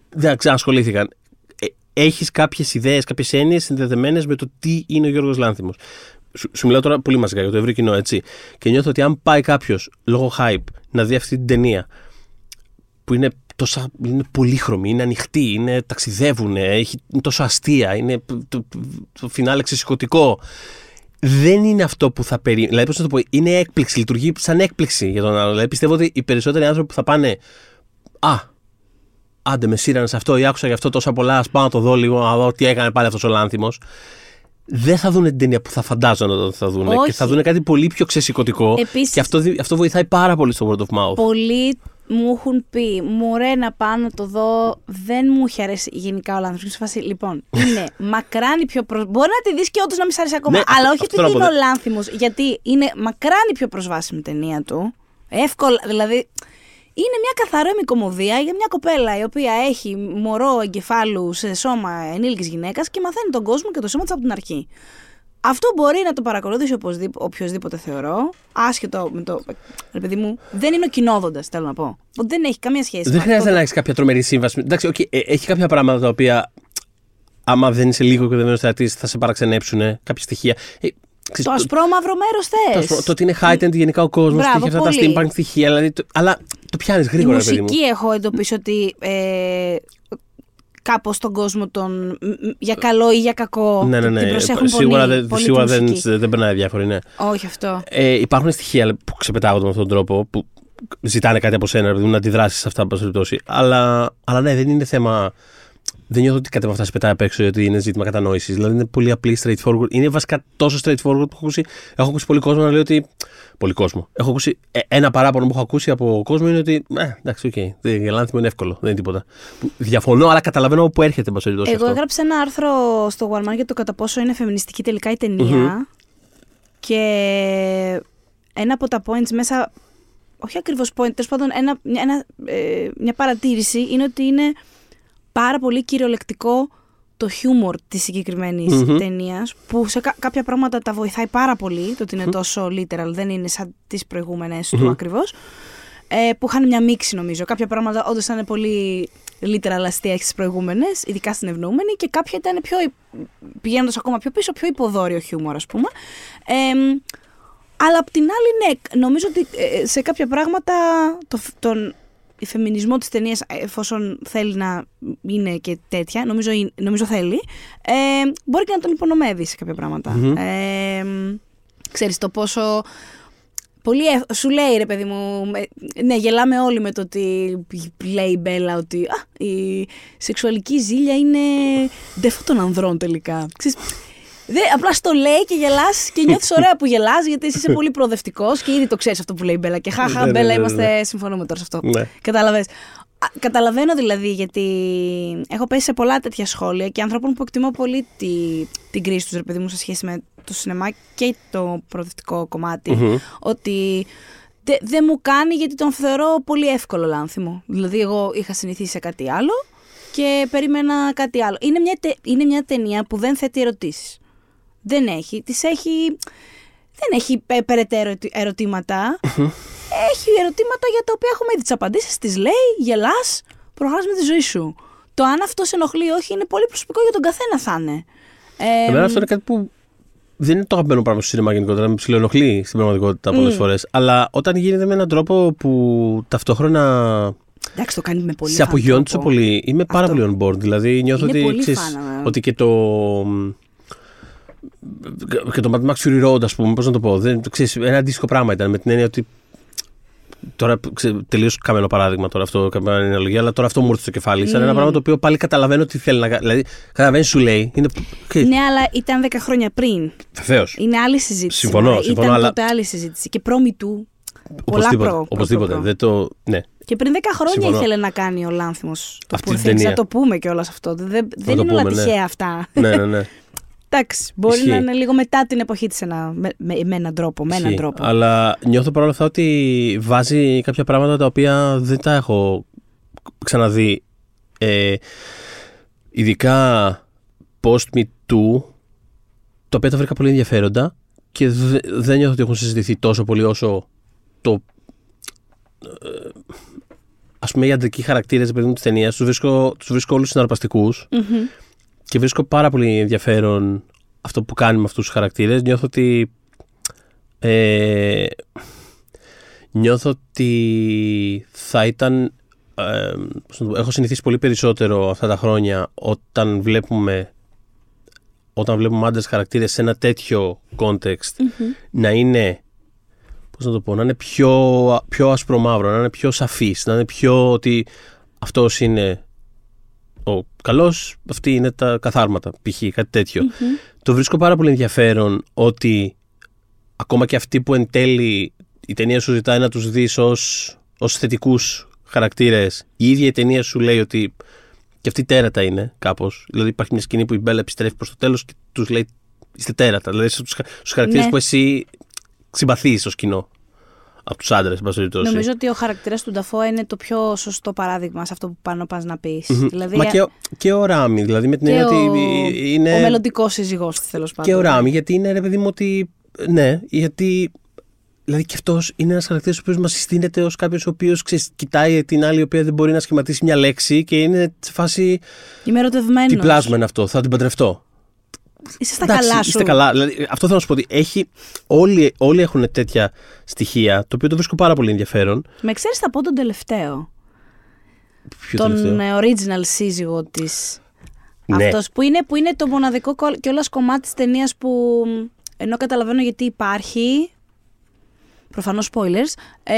δεν ξανασχολήθηκαν. Ε, Έχεις κάποιες ιδέες, κάποιες έννοιες συνδεδεμένες με το τι είναι ο Γιώργος Λάνθιμος. Σου, σου μιλάω τώρα πολύ μαζικά για το ευρύ κοινό, έτσι. Και νιώθω ότι αν πάει κάποιος λόγω hype να δει αυτή την ταινία που είναι, τόσα, είναι πολύχρωμη, είναι ανοιχτή, είναι, ταξιδεύουν, έχει, είναι τόσο αστεία, είναι το, το φινάλε ξεσηκωτικό. Δεν είναι αυτό που θα περίμενε. Δηλαδή, πώς να το πω, είναι έκπληξη, λειτουργεί σαν έκπληξη για τον άλλο. Δηλαδή, πιστεύω ότι οι περισσότεροι άνθρωποι που θα πάνε. Α, άντε με σύρανε σε αυτό ή άκουσα γι' αυτό τόσα πολλά. Α πάω να το δω λίγο, να δω τι έκανε πάλι αυτός ο Λάνθιμος. Δεν θα δουν την ταινία που θα φαντάζονται ότι θα δουν. Όχι. Και θα δουν κάτι πολύ πιο ξεσηκωτικό. Επίσης- Και αυτό, δι- αυτό βοηθάει πάρα πολύ στο word of mouth. Πολλοί μου έχουν πει, μωρέ να πάω να το δω, δεν μου έχει αρέσει γενικά ο Λάνθιμος. Και σε φάση, λοιπόν, είναι μακράν πιο προ... Μπορεί να τη δεις και όντως να μην σ' αρέσει ακόμα, Ναι, αλλά αυτό- όχι αυτό επειδή θέλω να είναι πω, ο Λάνθιμος, γιατί είναι μακράν πιο προσβάσιμη ταινία του. Εύκολα, δηλαδή... Είναι μια καθαρόμη κομμωδία για μια κοπέλα η οποία έχει μωρό εγκεφάλου σε σώμα ενήλικης γυναίκας και μαθαίνει τον κόσμο και το σώμα της από την αρχή. Αυτό μπορεί να το παρακολουθήσει οπωσδήποτε, οποιοδήποτε θεωρώ, άσχετο με το. Ρε παιδί μου, δεν είναι ο κοινόδοντας, θέλω να πω. Ότι δεν έχει καμία σχέση. Δεν με χρειάζεται αυτό να έχεις κάποια τρομερή σύμβαση. Εντάξει, okay, έχει κάποια πράγματα τα οποία άμα δεν είσαι λίγο οικοδεμένο θεατή θα σε παραξενέψουν. Κάποια στοιχεία. Ε, ξέρεις, Το ασπρό μαύρο μέρος το, θες. το, το ότι είναι heightened γενικά ο κόσμος, Μπράβο, έχει αυτά τα πολύ. steampunk στοιχεία. Δηλαδή, το, αλλά το πιάνεις Η γρήγορα, ρε παιδί μου. μουσική έχω εντοπίσει ότι. Ε, Κάπως στον κόσμο τον. μ, μ, για καλό ή για κακό. Ναι, ναι, Την ναι. προσέχουν Σίγουρα, πολύ, δεν, πολύ τη σίγουρα δεν, μουσική. δεν περνάει διάφοροι, ναι. Όχι αυτό. Ε, υπάρχουν στοιχεία που ξεπετάγονται με αυτόν τον τρόπο, που ζητάνε κάτι από σένα, ρε παιδί μου, να αντιδράσεις σε αυτά, εν πάση περιπτώσει. Αλλά, αλλά ναι, δεν είναι θέμα. Δεν νιώθω ότι κάτι από αυτά σε πετάει απ' έξω γιατί είναι ζήτημα κατανόησης. Δηλαδή είναι πολύ απλή, straightforward. Είναι βασικά τόσο straightforward που έχω ακούσει, έχω ακούσει πολύ κόσμο να λέει ότι. Πολύ κόσμο. Έχω ακούσει. ε, ένα παράπονο που έχω ακούσει από κόσμο είναι ότι. Ε, εντάξει, οκ. Okay, για Λάνθιμο είναι εύκολο. Δεν είναι τίποτα. Που διαφωνώ, αλλά καταλαβαίνω από πού έρχεται, εν πάση περιπτώσει. Εγώ αυτό. έγραψα ένα άρθρο στο One Man για το κατά πόσο είναι φεμινιστική τελικά η ταινία. Και ένα από τα points μέσα. Όχι ακριβώς point, τέλος πάντων ένα, μια, ένα, ε, μια παρατήρηση είναι ότι είναι πάρα πολύ κυριολεκτικό το χιούμορ της συγκεκριμένης Μμμ. ταινίας που σε κα- κάποια πράγματα τα βοηθάει πάρα πολύ το ότι είναι τόσο literal, δεν είναι σαν τις προηγούμενες του ακριβώς ε, που είχαν μια μίξη νομίζω. Κάποια πράγματα όντως ήταν πολύ literal αστεία στις προηγούμενες, ειδικά στην ευνοούμενη και κάποια ήταν πιο, πηγαίνοντας ακόμα πιο πίσω, πιο υποδόριο χιούμορ ας πούμε. Ε, αλλά απ' την άλλη, ναι, νομίζω ότι ε, σε κάποια πράγματα το, τον, φεμινισμό της ταινίας, εφόσον θέλει να είναι και τέτοια, νομίζω, είναι- νομίζω θέλει, ε, μπορεί και να τον υπονομεύει σε κάποια πράγματα. Μμμ. Ε, ξέρεις το πόσο... Πολύ εύκολο. Σου λέει ρε παιδί μου. με- ναι, γελάμε όλοι με το ότι λέει η Μπέλα ότι α, η σεξουαλική ζήλια είναι ντεφό των ανδρών τελικά. Ξέρεις, Δε, απλά στο λέει και γελάς και νιώθεις ωραία που γελάς γιατί εσύ είσαι πολύ προοδευτικός και ήδη το ξέρεις αυτό που λέει η Μπέλα. Και χαχα, Ναι, ναι, Μπέλα, ναι, ναι, είμαστε. Συμφωνούμε τώρα σε αυτό. Ναι. Κατάλαβε. Καταλαβαίνω δηλαδή γιατί έχω πέσει σε πολλά τέτοια σχόλια και ανθρώπων που εκτιμώ πολύ τη, την κρίση τους, ρε παιδί μου, σε σχέση με το σινεμά και το προοδευτικό κομμάτι. Μμμ. Ότι δε- δεν μου κάνει γιατί τον θεωρώ πολύ εύκολο λάνθιμο. Δηλαδή, εγώ είχα συνηθίσει σε κάτι άλλο και περίμενα κάτι άλλο. Είναι μια, τε- είναι μια ταινία που δεν θέτει ερωτήσεις. Δεν έχει. Τις έχει. Δεν έχει πε- περαιτέρω ερωτή- ερωτήματα. έχει ερωτήματα για τα οποία έχουμε ήδη τις απαντήσεις. Τις λέει, γελάς, προχωράς με τη ζωή σου. Το αν αυτός σε ενοχλεί ή όχι είναι πολύ προσωπικό για τον καθένα θα είναι. Ε, Εμένα αυτό είναι κάτι που δεν είναι το αγαπημένο πράγμα στο σινεμά γενικότερα. Με ψιλοενοχλεί στην πραγματικότητα πολλές Μμ. φορές. Αλλά όταν γίνεται με έναν τρόπο που ταυτόχρονα εντάξει, το κάνει με πολύ σε απογειώνει τόσο τρόπο. πολύ, είμαι πάρα Αυτό. πολύ on board. Δηλαδή νιώθω Είναι ότι, πολύ ξέρεις, φάνα, ε. ότι και το. Και το Mad Max Fury Road, ας πούμε, πώς να το πω. Δεν, ξέρεις, ένα αντίστοιχο πράγμα ήταν με την έννοια ότι. Τώρα τελείως καμένο παράδειγμα τώρα αυτό, καμία αναλογία, αλλά τώρα αυτό μου έρθει στο κεφάλι. Σαν ένα πράγμα το οποίο πάλι καταλαβαίνω τι θέλει να κάνει. Δηλαδή, καταλαβαίνεις, σου λέει. Είναι, Ναι, αλλά ήταν 10 χρόνια πριν. Βεβαίως. Είναι άλλη συζήτηση. Συμφωνώ, τώρα. συμφωνώ, Ήταν αλλά- τότε άλλη συζήτηση. Και πρόμη του. Πολλά Οπωσδήποτε. προ. προ- οπωσδήποτε. προ- προ. Δεν το, ναι. Και πριν 10 χρόνια Συμφωνώ. ήθελε να κάνει ο Λάνθιμος το Αυτή που την θέλει. ταινία. Να το πούμε κιόλας αυτό. Δεν, δεν το είναι όλα πούμε, ναι. τυχαία αυτά. ναι, ναι, ναι. Εντάξει, μπορεί Ισχύει. να είναι λίγο μετά την εποχή της με, με, με έναν τρόπο. Με έναν Ισχύει. τρόπο. Αλλά νιώθω παρόλα αυτά ότι βάζει κάποια πράγματα τα οποία δεν τα έχω ξαναδεί. Ε, ειδικά post me too, τα οποία τα βρήκα πολύ ενδιαφέροντα και δε- δεν νιώθω ότι έχουν συζητηθεί τόσο πολύ όσο το. ε, ας πούμε οι αντρικοί χαρακτήρες παιδί μου της ταινίας τους βρίσκω, τους βρίσκω όλους συναρπαστικούς Μμμ. Και βρίσκω πάρα πολύ ενδιαφέρον αυτό που κάνει με αυτούς τους χαρακτήρες. Νιώθω ότι... Ε, νιώθω ότι θα ήταν... ε, πώς να το πω, έχω συνηθίσει πολύ περισσότερο αυτά τα χρόνια όταν βλέπουμε όταν βλέπουμε άντρες χαρακτήρες σε ένα τέτοιο context να είναι πώς να το πω, να είναι πιο, πιο ασπρομαύρο, να είναι πιο σαφής, να είναι πιο ότι αυτός είναι ο καλός, αυτοί είναι τα καθάρματα, π.χ. κάτι τέτοιο. Το βρίσκω πάρα πολύ ενδιαφέρον ότι ακόμα και αυτοί που εν τέλει η ταινία σου ζητάει να τους δεις ως, ως θετικούς χαρακτήρες, η ίδια η ταινία σου λέει ότι και αυτοί τέρατα είναι κάπως. Δηλαδή υπάρχει μια σκηνή που η Μπέλα επιστρέφει προς το τέλος και τους λέει είστε τέρατα. Δηλαδή στους, χα- στους χαρακτήρες Ναι. που εσύ συμπαθείς ως κοινό. Από τους άντρες, εν πάση περιπτώσει. Νομίζω ότι ο χαρακτήρας του Νταφό είναι το πιο σωστό παράδειγμα σε αυτό που πάνω πας να πεις. Μμμ. Δηλαδή, Μα και, ο- και ο Ράμι, δηλαδή με την και έννοια ο, ότι είναι. ο μελλοντικός σύζυγός τη, τέλος πάντων. Και ο Ράμι, γιατί είναι ρε παιδί μου ότι. Ναι, γιατί. Δηλαδή και αυτός είναι ένας χαρακτήρας ο οποίος μας συστήνεται ως κάποιος ο οποίος κοιτάει την άλλη η οποία δεν μπορεί να σχηματίσει μια λέξη και είναι σε φάση. Είμαι ερωτευμένος. Τι πλάσμα είναι αυτό, θα την παντρευτώ. Είσαι στα Εντάξει, καλά σου. Είστε καλά. Δηλαδή, αυτό θέλω να σου πω ότι έχει, όλοι, όλοι έχουν τέτοια στοιχεία, το οποίο το βρίσκω πάρα πολύ ενδιαφέρον. Με ξέρεις, θα πω τον τελευταίο. Ποιο τον τελευταίο; ε, original σύζυγο της. Ναι. Αυτός που είναι, που είναι το μοναδικό κιόλα κομμάτι της ταινίας που ενώ καταλαβαίνω γιατί υπάρχει προφανώς spoilers ε,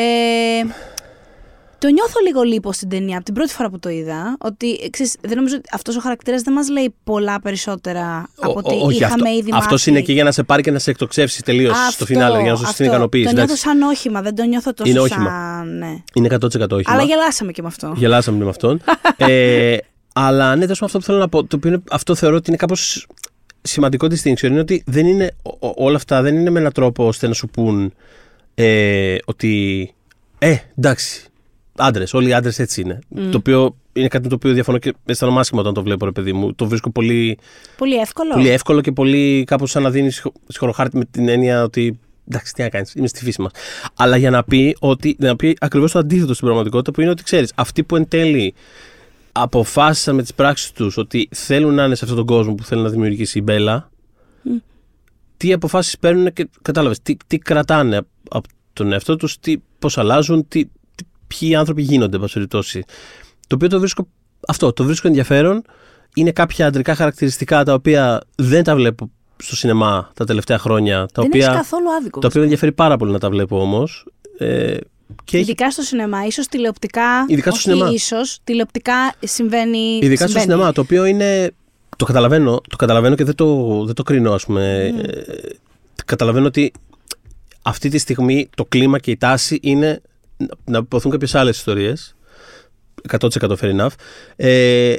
το νιώθω λίγο λίπος στην ταινία από την πρώτη φορά που το είδα ότι ε, ξέρεις, δεν νομίζω ότι αυτός ο χαρακτήρας δεν μας λέει πολλά περισσότερα από Ο- ότι ο- όχι, είχαμε αυτό, ήδη αυτός μάθει. είναι και για να σε πάρει και να σε εκτοξεύσει τελείως στο Αυτό, φινάλε, για να σου αυτό. την ικανοποίηση. Το νιώθω εντάξει. σαν όχημα, δεν το νιώθω τόσο Είναι σαν... όχημα. Ναι. Είναι 100% όχημα. Αλλά γελάσαμε και με αυτό. Γελάσαμε με αυτόν. ε, αλλά ναι, τέλος αυτό που θέλω να πω, το οποίο είναι, αυτό θεωρώ ότι είναι κάπως σημαντικό distinction, είναι ότι δεν είναι, ο- ο- όλα αυτά δεν είναι με έναν τρόπο ώστε να σου πούν ε, ότι ε, εντάξει, άντρες, όλοι οι άντρες έτσι είναι. Το οποίο είναι κάτι με το οποίο διαφωνώ και αισθάνομαι άσχημα όταν το βλέπω, ρε παιδί μου. Το βρίσκω πολύ, Πολύ εύκολο. πολύ εύκολο και πολύ κάπως σαν να δίνεις σχοροχάρτη με την έννοια ότι εντάξει, τι να κάνεις, είμαι στη φύση μας. Αλλά για να πει, ότι, να πει ακριβώς το αντίθετο στην πραγματικότητα που είναι ότι ξέρεις, αυτοί που εν τέλει αποφάσισαν με τις πράξεις τους ότι θέλουν να είναι σε αυτόν τον κόσμο που θέλει να δημιουργήσει η Μπέλα, τι αποφάσεις παίρνουν και κατάλαβες, τι, τι κρατάνε από τον εαυτό τους, πώς αλλάζουν, τι, τι, ποιοι άνθρωποι γίνονται, εν πάση περιπτώσει. Το οποίο το βρίσκω, αυτό, το βρίσκω ενδιαφέρον. Είναι κάποια αντρικά χαρακτηριστικά τα οποία δεν τα βλέπω στο σινεμά τα τελευταία χρόνια. Τα δεν οποία, έχεις καθόλου άδικο. τα οποία με ενδιαφέρει πάρα πολύ να τα βλέπω όμως. Ε, και έχει- Ειδικά στο σινεμά, ίσως τηλεοπτικά. Ειδικά στο όχι σινεμά. Ίσως, τηλεοπτικά συμβαίνει. Ειδικά στο συμβαίνει. σινεμά, το οποίο είναι. Το καταλαβαίνω, το καταλαβαίνω και δεν το, δεν το κρίνω, ας πούμε. Mm. Ε, καταλαβαίνω ότι αυτή τη στιγμή το κλίμα και η τάση είναι να- να υποθούν κάποιες άλλες ιστορίες. 100% fair enough. Ε,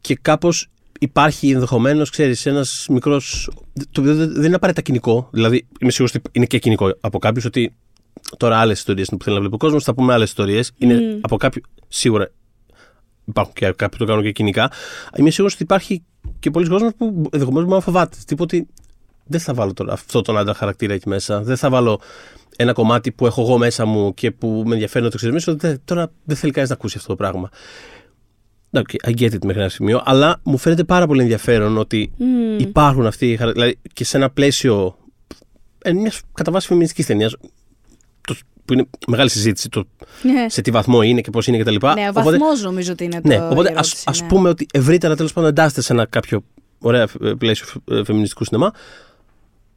και κάπως υπάρχει ενδεχομένως, ξέρεις, ένας μικρός... Το οποίο δεν δεν είναι απαραίτητα κοινικό. Δηλαδή, είμαι σίγουρος ότι είναι και κοινικό από κάποιους ότι τώρα άλλες ιστορίες είναι που θέλει να βλέπει ο κόσμος, θα πούμε άλλες ιστορίες. Είναι Mm. από κάποιου σίγουρα υπάρχουν και κάποιοι που το κάνουν και κοινικά. Είμαι σίγουρος ότι υπάρχει και πολλοί κόσμοι που ενδεχομένως μπορεί να φοβάται. Τύπο ότι δεν θα βάλω τώρα αυτό τον άντρα χαρακτήρα εκεί μέσα. Δεν θα βάλω ένα κομμάτι που έχω εγώ μέσα μου και που με ενδιαφέρει να το εξερευνήσω. Δεν- Τώρα δεν θέλει κανεί να ακούσει αυτό το πράγμα. Okay, I get it μέχρι ένα σημείο, αλλά μου φαίνεται πάρα πολύ ενδιαφέρον ότι Μμμ. υπάρχουν αυτοί οι χαρακτήρε. Δηλαδή και σε ένα πλαίσιο μιας κατά βάση φεμινιστική ταινία. Που είναι μεγάλη συζήτηση το Ναι. σε τι βαθμό είναι και πώς είναι κτλ. Ναι, ο βαθμός νομίζω ότι είναι το. Ναι, η οπότε ας, ερώτηση, ας ναι. πούμε ότι ευρύτερα τέλος πάντων εντάσσεται σε ένα κάποιο ωραία ε, πλαίσιο ε, φεμινιστικού σινεμά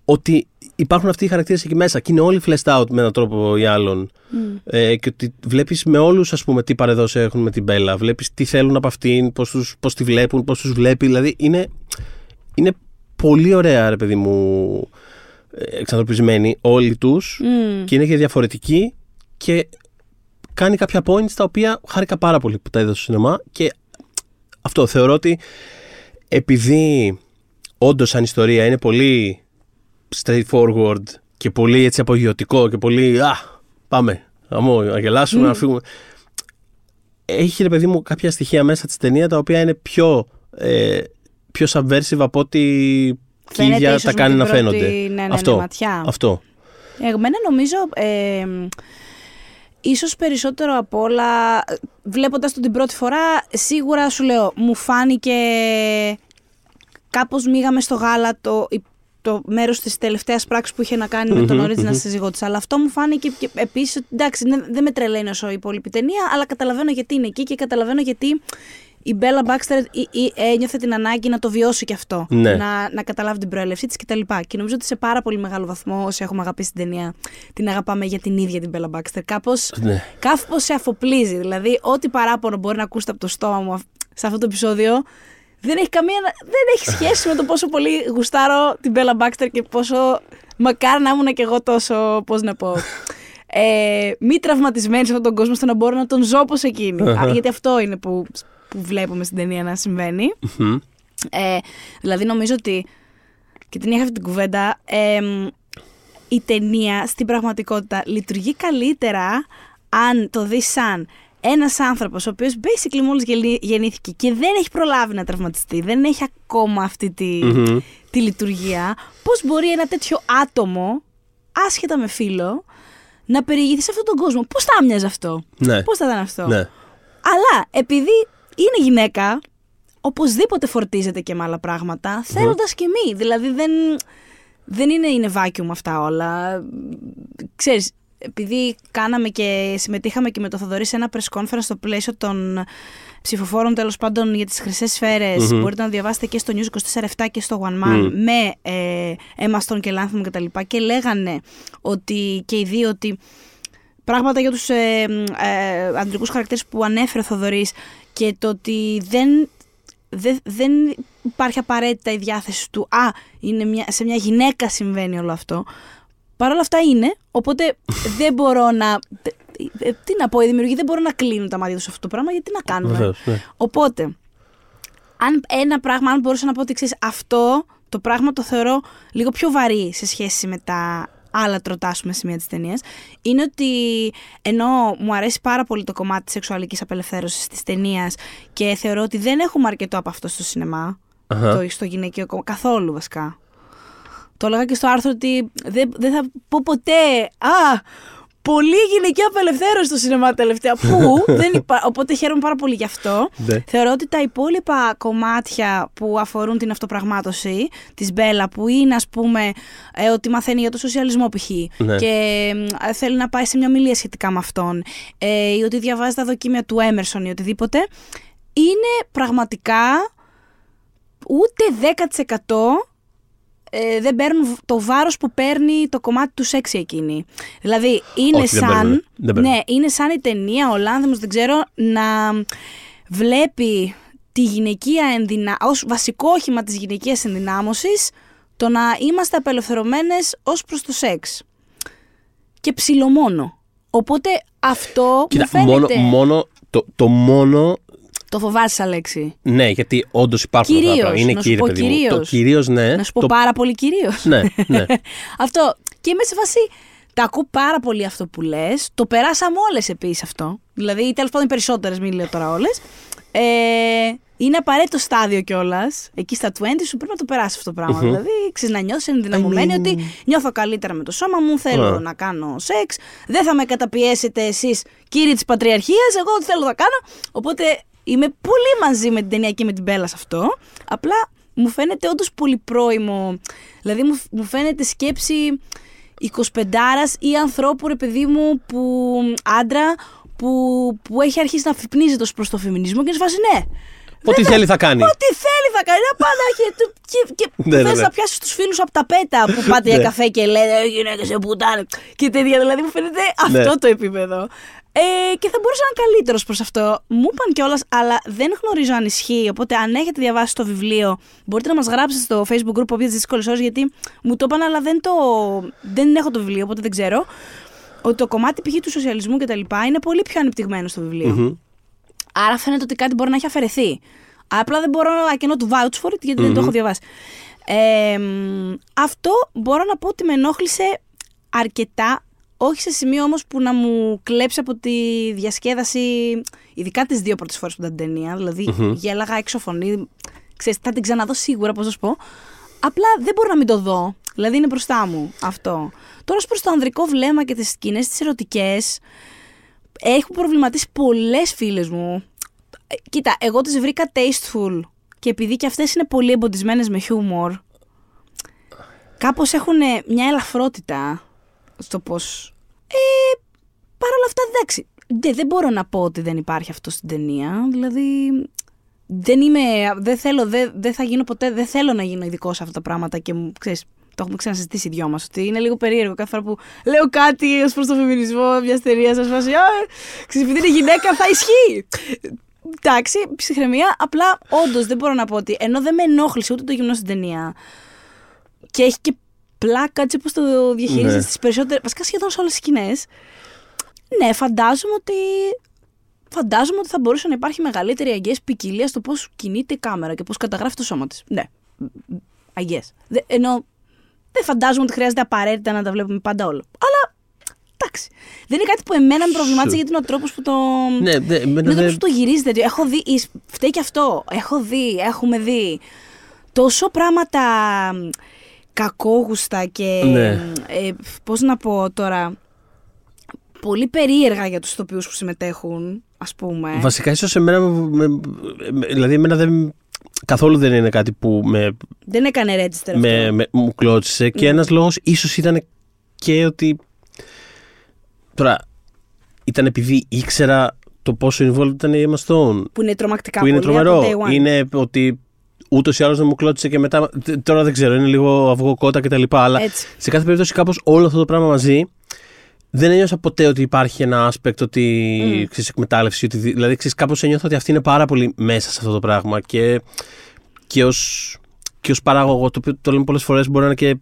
ότι υπάρχουν αυτοί οι χαρακτήρες εκεί μέσα και είναι όλοι fleshed out με έναν τρόπο ή άλλον Μμ. ε, και ότι βλέπεις με όλους ας πούμε τι παρεδόση έχουν με την Μπέλα βλέπεις τι θέλουν από αυτήν, πώς, τους, πώς τη βλέπουν, πώς τους βλέπει δηλαδή είναι, είναι πολύ ωραία ρε παιδί μου ε, εξανθρωπισμένοι όλοι τους Μμ. και είναι και διαφορετική και κάνει κάποια points τα οποία χάρηκα πάρα πολύ που τα είδα στο σινεμά και αυτό θεωρώ ότι επειδή όντως σαν ιστορία είναι πολύ straightforward και πολύ έτσι απογειωτικό και πολύ α, πάμε, αμό, να γελάσουμε, να φύγουμε. Έχει ρε παιδί μου κάποια στοιχεία μέσα της ταινίας τα οποία είναι πιο, ε, πιο subversive από ό,τι και η Φαίνεται ίδια ίσως τα με κάνει την να πρώτη, φαίνονται. ναι, ναι, ναι, αυτό, ματιά. αυτό. Εμένα νομίζω ε, ίσως περισσότερο απ' όλα βλέποντας τον την πρώτη φορά σίγουρα σου λέω μου φάνηκε κάπως μίγαμε στο γάλα το, το μέρος της τελευταίας πράξης που είχε να κάνει με τον Μμμ, original μμμ. σύζυγό της αλλά αυτό μου φάνηκε και επίσης ότι, εντάξει δεν, δεν με τρελαίνει όσο η υπόλοιπη ταινία αλλά καταλαβαίνω γιατί είναι εκεί και καταλαβαίνω γιατί η Μπέλα Μπάξτερ ένιωθε την ανάγκη να το βιώσει και αυτό. Ναι. Να, να καταλάβει την προέλευσή της κτλ. Και, και νομίζω ότι σε πάρα πολύ μεγάλο βαθμό όσοι έχουμε αγαπήσει την ταινία, την αγαπάμε για την ίδια την Μπέλα Μπάξτερ. Κάπως Ναι. κάπως σε αφοπλίζει. Δηλαδή, ό,τι παράπονο μπορεί να ακούσετε από το στόμα μου αυ- σε αυτό το επεισόδιο δεν έχει, καμία, δεν έχει σχέση με το πόσο πολύ γουστάρω την Μπέλα Μπάξτερ και πόσο μακάρι να ήμουν και εγώ τόσο, πώς να πω, ε, μη τραυματισμένη σε αυτόν τον κόσμο, ώστε να μπορώ να τον ζω όπως εκείνη. Α, Γιατί αυτό είναι που, που βλέπουμε στην ταινία να συμβαίνει. Μμμ. Ε, δηλαδή νομίζω ότι, και την είχα αυτή την κουβέντα, εμ, η ταινία στην πραγματικότητα λειτουργεί καλύτερα αν το δεις σαν ένας άνθρωπος ο οποίος basically μόλις γεννή- γεννήθηκε και δεν έχει προλάβει να τραυματιστεί, δεν έχει ακόμα αυτή τη, Μμμ. τη λειτουργία, πώς μπορεί ένα τέτοιο άτομο, άσχετα με φίλο, να περιηγηθεί σε αυτόν τον κόσμο; Πώς θα άμοιαζε αυτό, Ναι. πώς θα ήταν αυτό; Ναι. Αλλά επειδή είναι γυναίκα, οπωσδήποτε φορτίζεται και με άλλα πράγματα, θέλοντας και μη. Δηλαδή δεν, δεν είναι, είναι vacuum αυτά όλα. Ξέρεις, επειδή κάναμε και συμμετείχαμε και με το Θοδωρή σε ένα press conference στο πλαίσιο των ψηφοφόρων τέλος πάντων για τις χρυσές σφαίρες, Μμμ. μπορείτε να διαβάσετε και στο News 24-7 και στο One Man Μμ. με ε, Emma Stone και Lantham και τα λοιπά και λέγανε ότι και οι δύο ότι πράγματα για τους ε, ε, αντρικούς χαρακτήρες που ανέφερε ο Θοδωρής και το ότι δεν, δεν, δεν υπάρχει απαραίτητα η διάθεση του «Α, είναι μια, σε μια γυναίκα συμβαίνει όλο αυτό». Παρ' όλα αυτά είναι, οπότε δεν μπορώ να... ε, τι να πω, οι δημιουργοί δεν μπορούν να κλείνουν τα μάτια τους σε αυτό το πράγμα, γιατί να κάνουμε. Βεβαίως, ναι. Οπότε, αν ένα πράγμα, αν μπορούσα να πω ότι ξέρεις, αυτό το πράγμα το θεωρώ λίγο πιο βαρύ σε σχέση με τα άλλα τροτάσουμε σημεία της ταινίας, είναι ότι ενώ μου αρέσει πάρα πολύ το κομμάτι της σεξουαλικής απελευθέρωσης της ταινίας και θεωρώ ότι δεν έχουμε αρκετό από αυτό στο σινεμά, Αχα. το, στο γυναικείο κομμάτι, καθόλου βασικά. Το έλεγα και στο άρθρο ότι δεν, δεν θα πω ποτέ, α, πολύ γυναική απελευθέρωση στο σινεμά τελευταία. Που δεν υπά... Οπότε χαίρομαι πάρα πολύ γι' αυτό. Ναι. Θεωρώ ότι τα υπόλοιπα κομμάτια που αφορούν την αυτοπραγμάτωση της Μπέλα, που είναι ας πούμε ε, ότι μαθαίνει για το σοσιαλισμό π.χ. Ναι. και ε, θέλει να πάει σε μια ομιλία σχετικά με αυτόν, ε, ή ότι διαβάζει τα δοκίμια του Έμερσον ή οτιδήποτε, είναι πραγματικά ούτε 10% ε, δεν παίρνουν το βάρος που παίρνει το κομμάτι του σεξ εκείνη. Δηλαδή είναι Όχι, δεν σαν, παίρνουν. Δεν παίρνουν. ναι, είναι σαν η ταινία, ο Λάνθιμος, δεν ξέρω, να βλέπει τη γυναικεία ενδυνα... ως βασικό όχημα της γυναικείας ενδυνάμωσης το να είμαστε απελευθερωμένες ως προς το σεξ. Και ψιλομόνο. Οπότε αυτό Κοίτα, μου φαίνεται... μόνο, μόνο, το, το μόνο Το φοβάσαι, Αλέξη. Ναι, γιατί όντως υπάρχουν αυτά τα Κυρίως, πράγματα. Είναι να σου κύριε πω παιδί μου. κυρίως. Το κυρίως, ναι. Να σου πω το... πάρα πολύ κυρίως. Ναι, ναι. αυτό. Και είμαι σε φάση. Τα ακούω πάρα πολύ αυτό που λες. Το περάσαμε όλες επίσης αυτό. Δηλαδή, τέλος πάντων, οι περισσότερες, μην λέω τώρα όλες. Ε, είναι απαραίτητο στάδιο κιόλας. Εκεί στα 20 σου πρέπει να το περάσεις αυτό το πραγμα Δηλαδή, ξέρεις να νιώσει ενδυναμωμένη I mean- ότι νιώθω καλύτερα με το σώμα μου, θέλω Ναι. να κάνω σεξ. Δεν θα με καταπιέσετε εσείς, κύριοι της πατριαρχίας. Εγώ ό,τι θέλω να κάνω. Οπότε είμαι πολύ μαζί με την ταινία και με την Μπέλα σε αυτό. Απλά μου φαίνεται όντως πολύ πρόημο. Δηλαδή, μου, μου φαίνεται σκέψη 25 ή ανθρώπου, ρε παιδί μου, που άντρα που, που έχει αρχίσει να αφυπνίζεται ως προς το φεμινισμό και να σε φάση ναι. Ό,τι θέλει θα κάνει. Ό,τι θέλει θα κάνει. Να πάει να έχει. Και, και Ναι, ναι, θες ναι. να πιάσεις τους φίλους από τα πέτα που πάτε για Ναι. καφέ και λένε «Ε, γυναίκες σε πουτάνε. Και τέτοια. Δηλαδή μου φαίνεται Ναι. αυτό το επίπεδο. Ε, και θα μπορούσε να είναι καλύτερος προς αυτό. Μου είπαν κιόλας, αλλά δεν γνωρίζω αν ισχύει. Οπότε, αν έχετε διαβάσει το βιβλίο, μπορείτε να μας γράψετε στο Facebook group όποιε δύσκολε ώρε, γιατί μου το είπαν, αλλά δεν, το, δεν έχω το βιβλίο, οπότε δεν ξέρω. Ότι το κομμάτι π.χ. του σοσιαλισμού κτλ. είναι πολύ πιο ανεπτυγμένο στο βιβλίο. Μμμ. Άρα φαίνεται ότι κάτι μπορεί να έχει αφαιρεθεί. Απλά δεν μπορώ να κενώ του vouch for it γιατί δεν το έχω διαβάσει. Ε, μ, αυτό μπορώ να πω ότι με ενόχλησε αρκετά. Όχι σε σημείο όμως που να μου κλέψει από τη διασκέδαση, ειδικά τις δύο πρώτες φορές που ήταν την ταινία. Δηλαδή γέλαγα έξω φωνή. Ξέρεις, θα την ξαναδώ σίγουρα, πώς να σου πω. Απλά δεν μπορώ να μην το δω. Δηλαδή είναι μπροστά μου αυτό. Τώρα ως προς το ανδρικό βλέμμα και τις σκηνές τις ερωτικές, έχουν προβληματίσει πολλές φίλες μου. Ε, Κοίτα, εγώ τις βρήκα tasteful και επειδή και αυτές είναι πολύ εμποντισμένες με χιούμορ, κάπως έχουν μια ελαφρότητα στο πώς... Ε, Παρ' όλα αυτά, εντάξει, δε- δεν μπορώ να πω ότι δεν υπάρχει αυτό στην ταινία. Δηλαδή, δεν είμαι, δεν θέλω, δεν, δεν θα γίνω ποτέ, δεν θέλω να γίνω ειδικό σε αυτά τα πράγματα και μου, ξέρεις, το έχουμε ξανασυζητήσει οι δυο μας, ότι είναι λίγο περίεργο κάθε φορά που λέω κάτι ως προς το φεμινισμό μιας ταινίας σας φάση, «Α, ξέρεις, επειδή είναι γυναίκα θα ισχύει. Εντάξει, ψυχραιμία, απλά όντως δεν μπορώ να πω ότι ενώ δεν με ενόχλησε ούτε το γυμνό στην ταινία και έχει και πλάκα έτσι όπως το διαχειρίζεται Ναι. στις περισσότερες, βασικά σχεδόν σε όλες τις σκηνές, ναι, φαντάζομαι ότι φαντάζομαι ότι θα μπορούσε να υπάρχει μεγαλύτερη αγγές ποικιλία στο πώς κινείται η κάμερα και πώς καταγράφει το σώμα της. Ναι, αγγές. Δε, ενώ δεν φαντάζομαι ότι χρειάζεται απαραίτητα να τα βλέπουμε πάντα όλο. Αλλά εντάξει. Δεν είναι κάτι που εμένα με προβλημάτισε Σου. γιατί είναι ο τρόπος που το... Ναι, ναι, εμένα είναι ο τρόπος δεν- που το γυρίζεται. Έχω δει, εις- φταίει και αυτό. Έχω δει, έχουμε δει τόσο πράγματα μ, κακόγουστα και Ναι. ε, πώς να πω τώρα πολύ περίεργα για τους ηθοποιούς που συμμετέχουν ας πούμε Βασικά, ίσως εμένα. με- με- δηλαδή, εμένα δεν. Καθόλου δεν είναι κάτι που με, δεν έκανε register αυτό με, με- μου κλώτσισε. Και Ναι. ένας λόγος ίσως ήταν και ότι. Τώρα, ήταν επειδή ήξερα το πόσο involved ήταν η Emma Stone. που είναι τρομακτικά που είναι πολύ από τρομερό. day one. Είναι ότι ούτως ή άλλως δεν μου κλώτσισε και μετά. τε- Τώρα δεν ξέρω, είναι λίγο αυγό κότα κτλ. Αλλά Έτσι. σε κάθε περίπτωση, κάπως όλο αυτό το πράγμα μαζί δεν ένιωσα ποτέ ότι υπάρχει ένα aspect ότι Mm. ξέρεις, εκμετάλλευση. Ότι, δηλαδή, ξέρεις, κάπως ένιωθα ότι αυτή είναι πάρα πολύ μέσα σε αυτό το πράγμα και, και ως, και ως παράγωγο, το οποίο το λέμε πολλές φορές, μπορεί να είναι και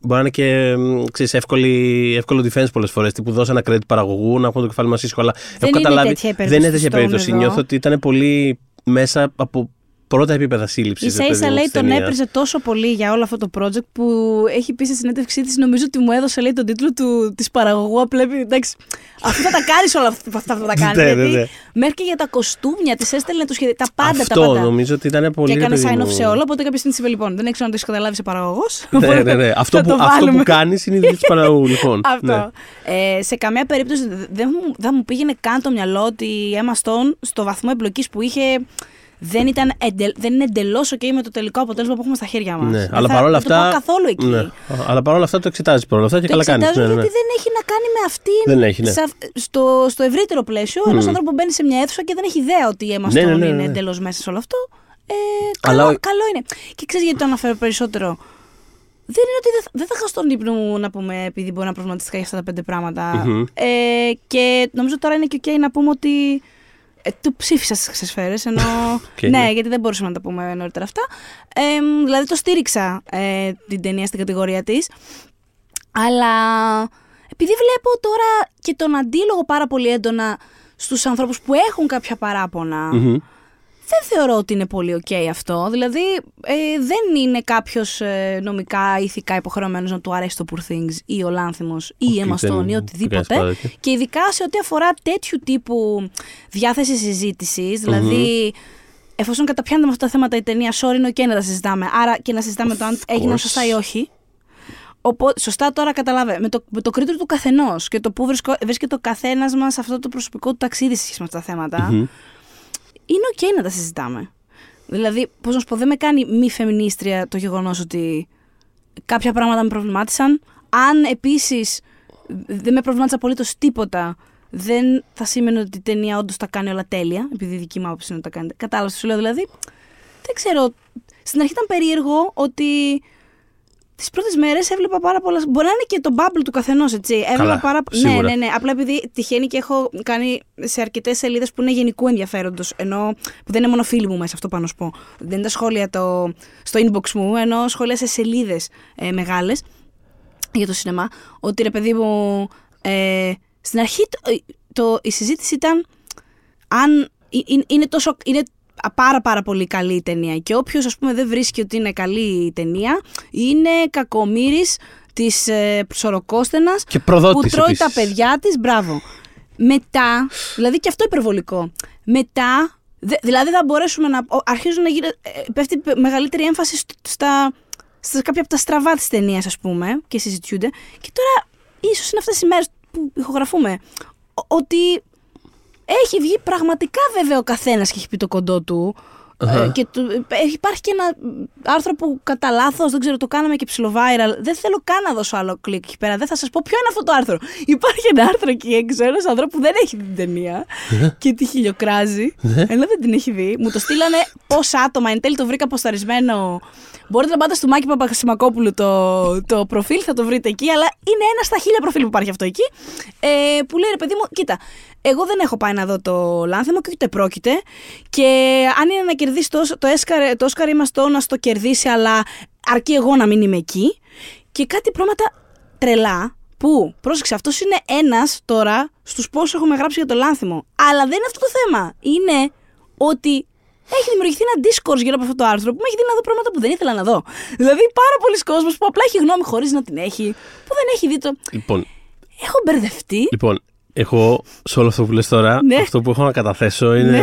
Μπορεί να είναι και μ, ξέρεις, εύκολη, εύκολο defense πολλές φορές. Τύπου δώσε ένα credit παραγωγού, να έχουμε το κεφάλι μα ήσυχο. Αλλά έχω είναι καταλάβει. τέτοια η δεν είναι περίπτωση τέτοια του Stone περίπτωση. εδώ. Νιώθω ότι ήταν πολύ μέσα από πρώτα επίπεδα σύλληψης. σα ίσα λέει τον έπριζε τόσο πολύ για όλο αυτό το project που έχει πει στη συνέντευξή της, νομίζω ότι μου έδωσε λέει, τον τίτλο του, της παραγωγού. Απλά εντάξει, αφού θα τα κάνεις όλα αυτά που τα κάνεις. Ναι, ναι, γιατί ναι. μέχρι και για τα κοστούμια της έστελνε το σχέδιο. Τα πάντα Αυτό τα πάντα. νομίζω ότι ήταν πολύ. Και έκανε ρε παιδί sign off μου. σε όλο, οπότε κάποια στιγμή τη είπε λοιπόν. Δεν ξέρω αν το έχεις καταλάβει σε παραγωγός. Ναι, ναι, ναι. Αυτό που, αυτό που κάνεις είναι η δουλειά της παραγωγού, λοιπόν. Αυτό. Ναι. Ε, σε καμία περίπτωση δεν μου, δεν μου πήγαινε καν το μυαλό ότι η Emma Stone στο βαθμό εμπλοκής που είχε δεν, ήταν εντελ, δεν είναι εντελώς OK με το τελικό αποτέλεσμα που έχουμε στα χέρια μας. Ναι, αλλά παρόλα Δεν το πάω αυτά. καθόλου εκεί. Ναι. Αλλά παρόλα αυτά το εξετάζεις παρόλα αυτά και Το καλά κάνεις. εξετάζω Ναι, ναι, ναι. γιατί δεν έχει να κάνει με αυτήν. Δεν έχει, ναι. σε αυ- στο, στο ευρύτερο πλαίσιο, mm. ενό ανθρώπου που μπαίνει σε μια αίθουσα και δεν έχει ιδέα ότι η Emma Stone Ναι, ναι, ναι, ναι. είναι εντελώς μέσα σε όλο αυτό. Ε, Αλλά καλό, ο- καλό είναι. Και ξέρεις γιατί το αναφέρω περισσότερο; Δεν είναι ότι δεν θα, δεν θα χάσω τον ύπνο μου να πούμε επειδή μπορεί να προβληματιστικά για αυτά τα πέντε πράγματα. Μμμ. Ε, και νομίζω τώρα είναι και ok να πούμε ότι ε, το ψήφισα στις Χρυσές Σφαίρες. Ενώ. Οκ, ναι, ναι. γιατί δεν μπορούσαμε να τα πούμε νωρίτερα αυτά. Ε, δηλαδή το στήριξα ε, την ταινία στην κατηγορία της. Αλλά επειδή βλέπω τώρα και τον αντίλογο πάρα πολύ έντονα στους ανθρώπους που έχουν κάποια παράπονα, Μμμ. Δεν θεωρώ ότι είναι πολύ ok αυτό. Δηλαδή, ε, δεν είναι κάποιος ε, νομικά, ηθικά υποχρεωμένος να του αρέσει το Poor Things ή ο Λάνθιμος ή η Οκ, Emma δεν- Stone ή δεν κάνεις οτιδήποτε. πάρα τέτοιο. Και ειδικά σε ό,τι αφορά τέτοιου τύπου διάθεση συζήτησης, δηλαδή... Εφόσον καταπιάνεται με αυτά τα θέματα η ταινία, sorry, είναι ok να τα συζητάμε. Άρα και να συζητάμε το αν έγιναν course. σωστά ή όχι. Οπότε, σωστά τώρα καταλάβε. Με το, με το κριτήριο του καθενός και το που βρισκό- βρίσκεται ο καθένας μας σε αυτό το προσωπικό του ταξίδι σε σχέση με αυτά τα θέματα, Μμμ. Είναι οκ να τα συζητάμε. Δηλαδή, πώς να σου πω, δεν με κάνει μη φεμινίστρια το γεγονός ότι κάποια πράγματα με προβλημάτισαν. Αν επίσης δεν με προβλημάτισε απολύτως τίποτα, δεν θα σήμαινε ότι η ταινία όντως τα κάνει όλα τέλεια, επειδή η δική μου άποψη είναι ότι τα κάνει. Κατάλαβες τι σου λέω, δηλαδή. Δεν ξέρω. Στην αρχή ήταν περίεργο ότι τις πρώτες μέρες έβλεπα πάρα πολλά. Μπορεί να είναι και το bubble του καθενός, έτσι. Έβλεπα Καλά, πάρα Ναι, σίγουρα. ναι, ναι. Απλά επειδή τυχαίνει και έχω κάνει σε αρκετές σελίδες που είναι γενικού ενδιαφέροντος. Ενώ που δεν είναι μόνο φίλοι μου μέσα, αυτό πάνω να σου πω. Δεν είναι τα σχόλια το, στο inbox μου, ενώ σχόλια σε σελίδες ε, μεγάλες για το σινεμά. Ότι ρε παιδί μου. Ε, στην αρχή το, το- η συζήτηση ήταν αν ε- ε- είναι τόσο. Είναι πάρα πάρα πολύ καλή η ταινία και όποιος ας πούμε δεν βρίσκει ότι είναι καλή η ταινία είναι κακομύρης της ε, ψωροκόστενας Και προδότης που τρώει επίσης. τα παιδιά της, μπράβο. Μετά, δηλαδή και αυτό υπερβολικό, μετά, δε- δηλαδή θα μπορέσουμε να, ο- αρχίζουν να γίνουν, ε, πέφτει πε- μεγαλύτερη έμφαση στ- στα, στα κάποια από τα στραβά της ταινίας, ας πούμε, και συζητιούνται. Και τώρα, ίσως είναι αυτές οι μέρες που ηχογραφούμε, ο- ότι έχει βγει πραγματικά βέβαια ο καθένας και έχει πει το κοντό του. Ε, και του, ε, υπάρχει και ένα άρθρο που κατά λάθος, δεν ξέρω, το κάναμε και ψιλοβάιραλ. Δεν θέλω καν να δώσω άλλο κλικ εκεί πέρα. Δεν θα σας πω ποιο είναι αυτό το άρθρο. Υπάρχει ένα άρθρο εκεί έξω, ένα άνθρωπο που δεν έχει δει την ταινία και τη χιλιοκράζει. ενώ δεν την έχει δει. Μου το στείλανε πόσα άτομα. Εν τέλει το βρήκα αποσταρισμένο. Μπορείτε να πάτε στο Μάκη Παπαχασιμακόπουλου το, το προφίλ, θα το βρείτε εκεί. Αλλά είναι ένα στα χίλια προφίλ που υπάρχει αυτό εκεί. Ε, που λέει ρε παιδί μου, κοίτα, εγώ δεν έχω πάει να δω το λάνθεμο και ούτε πρόκειται. Και αν είναι να κερδίσει το, το, Όσκαρ, το Όσκαρ είμαστε να το κερδίσει, αλλά αρκεί εγώ να μην είμαι εκεί. Και κάτι πράγματα τρελά που, πρόσεξε, αυτός είναι ένας τώρα στους πόσους έχουμε γράψει για το λάνθιμο. Αλλά δεν είναι αυτό το θέμα. Είναι ότι έχει δημιουργηθεί ένα discourse γύρω από αυτό το άρθρο που με έχει δει να δω πράγματα που δεν ήθελα να δω. Δηλαδή, πάρα πολλοί κόσμοι που απλά έχει γνώμη χωρίς να την έχει, που δεν έχει δει το. Λοιπόν, Έχω μπερδευτεί. λοιπόν, εγώ σε όλο αυτό που λες τώρα, Ναι. αυτό που έχω να καταθέσω είναι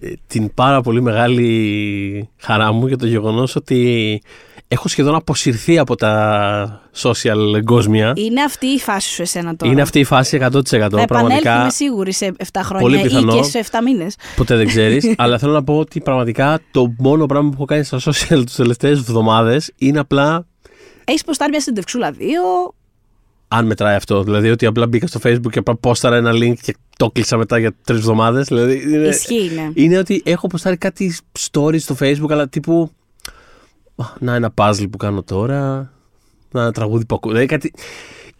ε, την πάρα πολύ μεγάλη χαρά μου για το γεγονός ότι έχω σχεδόν αποσυρθεί από τα social εγκόσμια. Είναι αυτή η φάση σου εσένα τώρα. Είναι αυτή η φάση 100%. Θα επανέλθει, πραγματικά είμαι σίγουρη, σε 7 Πολύ χρόνια ή πιθανό. και σε 7 μήνες. ποτέ δεν ξέρεις. αλλά θέλω να πω ότι πραγματικά το μόνο πράγμα που έχω κάνει στα social τι τελευταίες εβδομάδες είναι απλά Έχεις ποστάρει μια συνεντευξούλα δύο. Αν μετράει αυτό. Δηλαδή ότι απλά μπήκα στο facebook και απλά πόσταρα ένα link και το κλείσα μετά για τρεις εβδομάδες. Δηλαδή είναι, Ισχύει, ναι. είναι ότι έχω ποστάρει κάτι stories στο facebook, αλλά τύπου. «Α, Να ένα puzzle που κάνω τώρα. Να ένα τραγούδι που ακούω. Δηλαδή κάτι.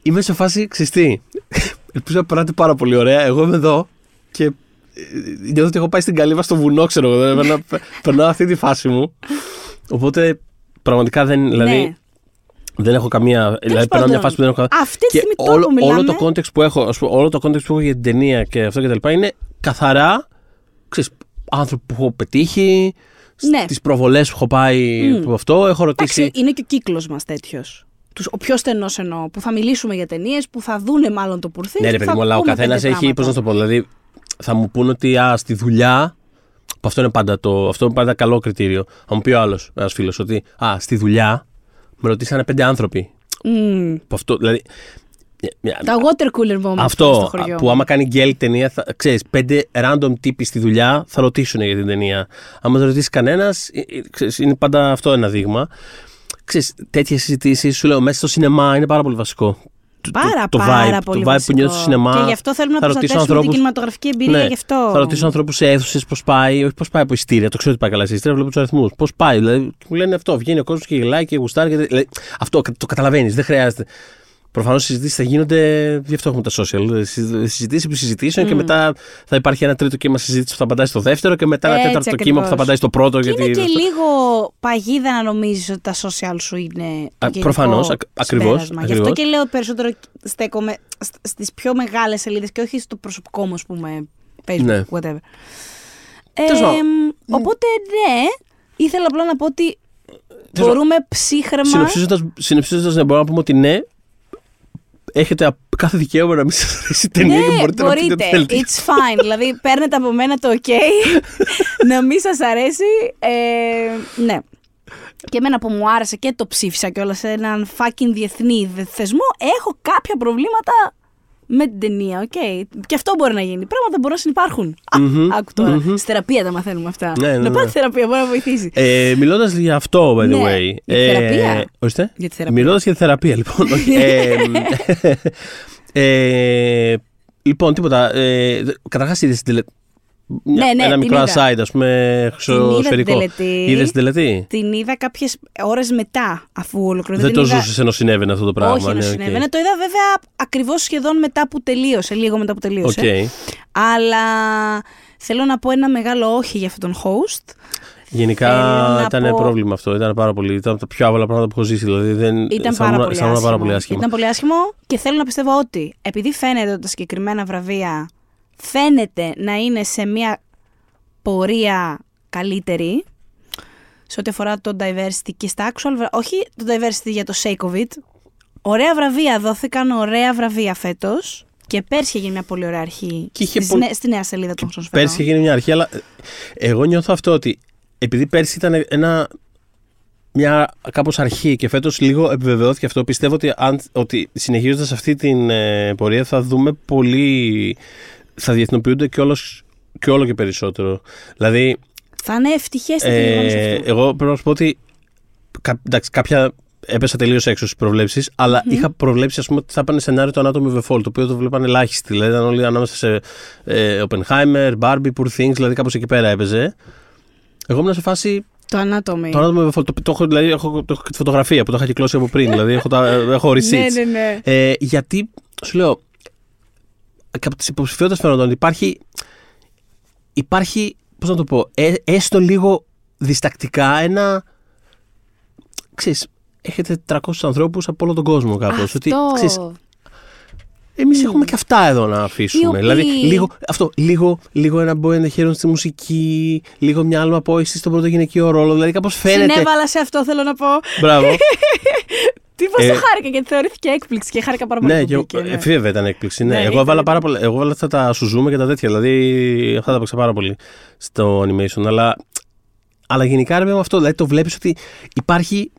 Είμαι σε φάση ξυστή. Ελπίζω να περνάτε πάρα πολύ ωραία. Εγώ είμαι εδώ και ε, νιώθω ότι έχω πάει στην καλύβα στο βουνό, ξέρω εγώ. Δηλαδή, περνάω- περνάω αυτή τη φάση μου. Οπότε πραγματικά δεν. Δηλαδή, ναι. Δεν έχω καμία. Δηλαδή, περνάω μια πάντων, φάση που δεν έχω. Αυτή τη Και στιγμή τώρα όλο, που μιλάμε. όλο το context που έχω, ας πούμε, όλο το context που έχω για την ταινία και αυτό και τα λοιπά είναι καθαρά ξέρεις, άνθρωποι που έχω πετύχει, Ναι. Τις προβολές που έχω πάει Μμ. από αυτό, έχω ρωτήσει... Εντάξει, είναι και ο κύκλος μας τέτοιος. Ο πιο στενός εννοώ. Που θα μιλήσουμε για ταινίες, που θα δούνε μάλλον το πουρθί. Ναι, ρε που παιδί θα μου, αλλά ο πούμε καθένας πέντε έχει. Πώς να πράγματα. το πω, δηλαδή θα μου πούνε ότι α, στη δουλειά. Που αυτό είναι πάντα, το, αυτό είναι πάντα καλό κριτήριο. Θα μου πει ο άλλος, ένας φίλος, ότι α, στη δουλειά με ρωτήσανε πέντε άνθρωποι. Μμ. Που αυτό, δηλαδή. μια- μια- Τα water cooler moments στο αυτό χωριό. που άμα κάνει γκέλ ταινία, θα, ξέρεις, πέντε random τύποι στη δουλειά θα ρωτήσουν για την ταινία. Άμα δεν ρωτήσει κανένας, είναι πάντα αυτό ένα δείγμα. Ξέρεις, τέτοιες συζητήσεις, σου λέω, μέσα στο σινεμά είναι πάρα πολύ βασικό. Το- Πάρα, το, το πάρα vibe, πολύ το vibe βασικό. που νιώθεις στο σινεμά. Και γι' αυτό θέλουμε να θα ρωτήσω προστατεύσουμε την ανθρώπους- κινηματογραφική εμπειρία Ναι, γι' αυτό. Θα ρωτήσω ανθρώπους σε αίθουσες πώς πάει, όχι πώς πάει από ειστήρια. Το ξέρω ότι πάει καλά σε ειστήρια, βλέπω τους αριθμούς. Πώς πάει, δηλαδή μου λένε αυτό. Βγαίνει ο κόσμος και γελάει και γουστάρει. Και... Δηλαδή, αυτό το καταλαβαίνεις, δεν χρειάζεται. Προφανώς οι συζητήσεις θα γίνονται, γι' αυτό έχουμε τα social. Συζητήσεις επί συζητήσεων και μετά θα υπάρχει ένα τρίτο κύμα συζήτησης που θα απαντάει στο δεύτερο και μετά ένα Έτσι τέταρτο κύμα ακριβώς. που θα απαντάει στο πρώτο. Και γιατί... είναι και λίγο παγίδα να νομίζεις ότι τα social σου είναι. το Α, γενικό προφανώς, ακ- ακριβώς, συμπέρασμα. Γι' αυτό ακριβώς. και λέω περισσότερο στέκομαι στις πιο μεγάλες σελίδες και όχι στο προσωπικό μου, ας πούμε. Facebook, Ναι. whatever. Τέλος Ε, πάντων. οπότε ναι, ήθελα απλά να πω ότι Τέλος μπορούμε ψύχρεμα. Συνοψίζοντας, ναι, μπορούμε να πούμε ότι ναι, έχετε α- κάθε δικαίωμα να μην σας αρέσει η ταινία και Ναι, μπορείτε, να πείτε ό,τι θέλετε. It's fine. δηλαδή, παίρνετε από μένα το OK να μην σας αρέσει. Ε, ναι. Και εμένα που μου άρεσε και το ψήφισα και όλα σε έναν fucking διεθνή δε- θεσμό, έχω κάποια προβλήματα με την ταινία. Οκ. Και αυτό μπορεί να γίνει. Πράγματα μπορούν να συνυπάρχουν. Α, Μμμ, άκου τώρα. μμμ. Στη θεραπεία τα μαθαίνουμε αυτά. Ναι, ναι, να ναι. πάτε στη θεραπεία, μπορεί να βοηθήσει. Ε, Μιλώντας για αυτό, by the Ναι, way. για τη θεραπεία. Ορίστε. Για τη θεραπεία. Μιλώντας για τη θεραπεία, λοιπόν. όχι, ε, ε, λοιπόν, τίποτα. Ε, Καταρχάς, είδες την τελετή. Ναι, ναι, ένα την μικρό είδα. aside, ας πούμε, Την είδα την χρυσοσφαιρικό. τελετή. Είδες την τελετή; Την είδα κάποιες ώρες μετά, αφού ολοκληρώθηκε. Δεν το την είδα- ζούσες ενώ συνέβαινε αυτό το πράγμα. Όχι, ναι, ενώ οκ. συνέβαινε. Το είδα βέβαια ακριβώς σχεδόν μετά που τελείωσε, λίγο μετά που τελείωσε. Οκ. Αλλά θέλω να πω ένα μεγάλο όχι για αυτόν τον host. Γενικά Θέλω να ήταν πω- πρόβλημα αυτό. Ήταν πάρα πολύ. Ήταν από τα πιο άβολα πράγματα που έχω ζήσει. Δηλαδή, δεν, Ήταν θα πάρα, ήμουν- πολύ θα ήμουν άσχημο. πάρα πολύ άσχημα. Ήταν πολύ άσχημο και θέλω να πιστεύω ότι επειδή φαίνεται ότι τα συγκεκριμένα βραβεία φαίνεται να είναι σε μια πορεία καλύτερη σε ό,τι αφορά το diversity και στα actual βρα- όχι το diversity για το sake of it. Ωραία βραβεία δόθηκαν, ωραία βραβεία φέτος και πέρσι έγινε μια πολύ ωραία αρχή Και είχε στις πο- νέ- στη νέα σελίδα των χρυσοσφαιρών. Πέρσι είχε γίνει μια αρχή, αλλά ε, εγώ νιώθω αυτό ότι επειδή πέρσι ήταν ένα, μια κάπως αρχή και φέτος λίγο επιβεβαιώθηκε αυτό, πιστεύω ότι, αν, ότι συνεχίζοντας αυτή την ε, πορεία θα δούμε πολύ, θα διεθνοποιούνται και, όλος, και όλο και περισσότερο. Δηλαδή, Θα είναι ευτυχές ε, ε, εγώ πρέπει να σου πω ότι κα, εντάξει, κάποια έπεσα τελείως έξω στις προβλέψεις, αλλά είχα προβλέψει ας πούμε, ότι θα πάνε σενάριο το Anatomy of a Fall, το οποίο το βλέπαν ελάχιστοι. Δηλαδή ήταν όλοι ανάμεσα σε ε, Oppenheimer, Barbie, Poor Things, δηλαδή κάπως εκεί πέρα έπαιζε. Εγώ ήμουν σε φάση. Το anatomy. Το Anatomy of a Fall, το, το, έχω, δηλαδή, έχω, το έχω και τη φωτογραφία που το είχα κυκλώσει από πριν. δηλαδή έχω, τα, έχω receipts. ναι, ναι, ναι. Ε, γιατί σου λέω, και από τις υποψηφιότητες φαίνονταν υπάρχει. Υπάρχει, πώς να το πω, ε, έστω λίγο διστακτικά ένα. Ξέρεις, έχετε 300 ανθρώπους από όλο τον κόσμο κάπως. Αυτό. Ότι, ξέρεις, εμείς έχουμε και αυτά εδώ να αφήσουμε. Οι οποίοι- Δηλαδή, λίγο, αυτό, λίγο, λίγο ένα boy ενδεχέρον στη μουσική, λίγο μια άλλη απόηση στον πρώτο γυναικείο ρόλο. Δηλαδή, κάπως φαίνεται. Συνέβαλα σε αυτό, θέλω να πω. Μπράβο. Τι πώ Ε, το χάρηκα, γιατί θεωρήθηκε έκπληξη και χάρηκα πάρα πολύ. Ναι, που και εγώ, μπήκε, ναι. ε, βέβαια ήταν έκπληξη. Ναι. Ναι, εγώ ήταν, έβαλα ήταν. πάρα πολλά. Εγώ έβαλα αυτά τα σουζούμε και τα τέτοια. Δηλαδή αυτά τα παίξα πάρα πολύ στο animation. Αλλά, αλλά γενικά ρε παιδί με αυτό. Δηλαδή το βλέπεις ότι υπάρχει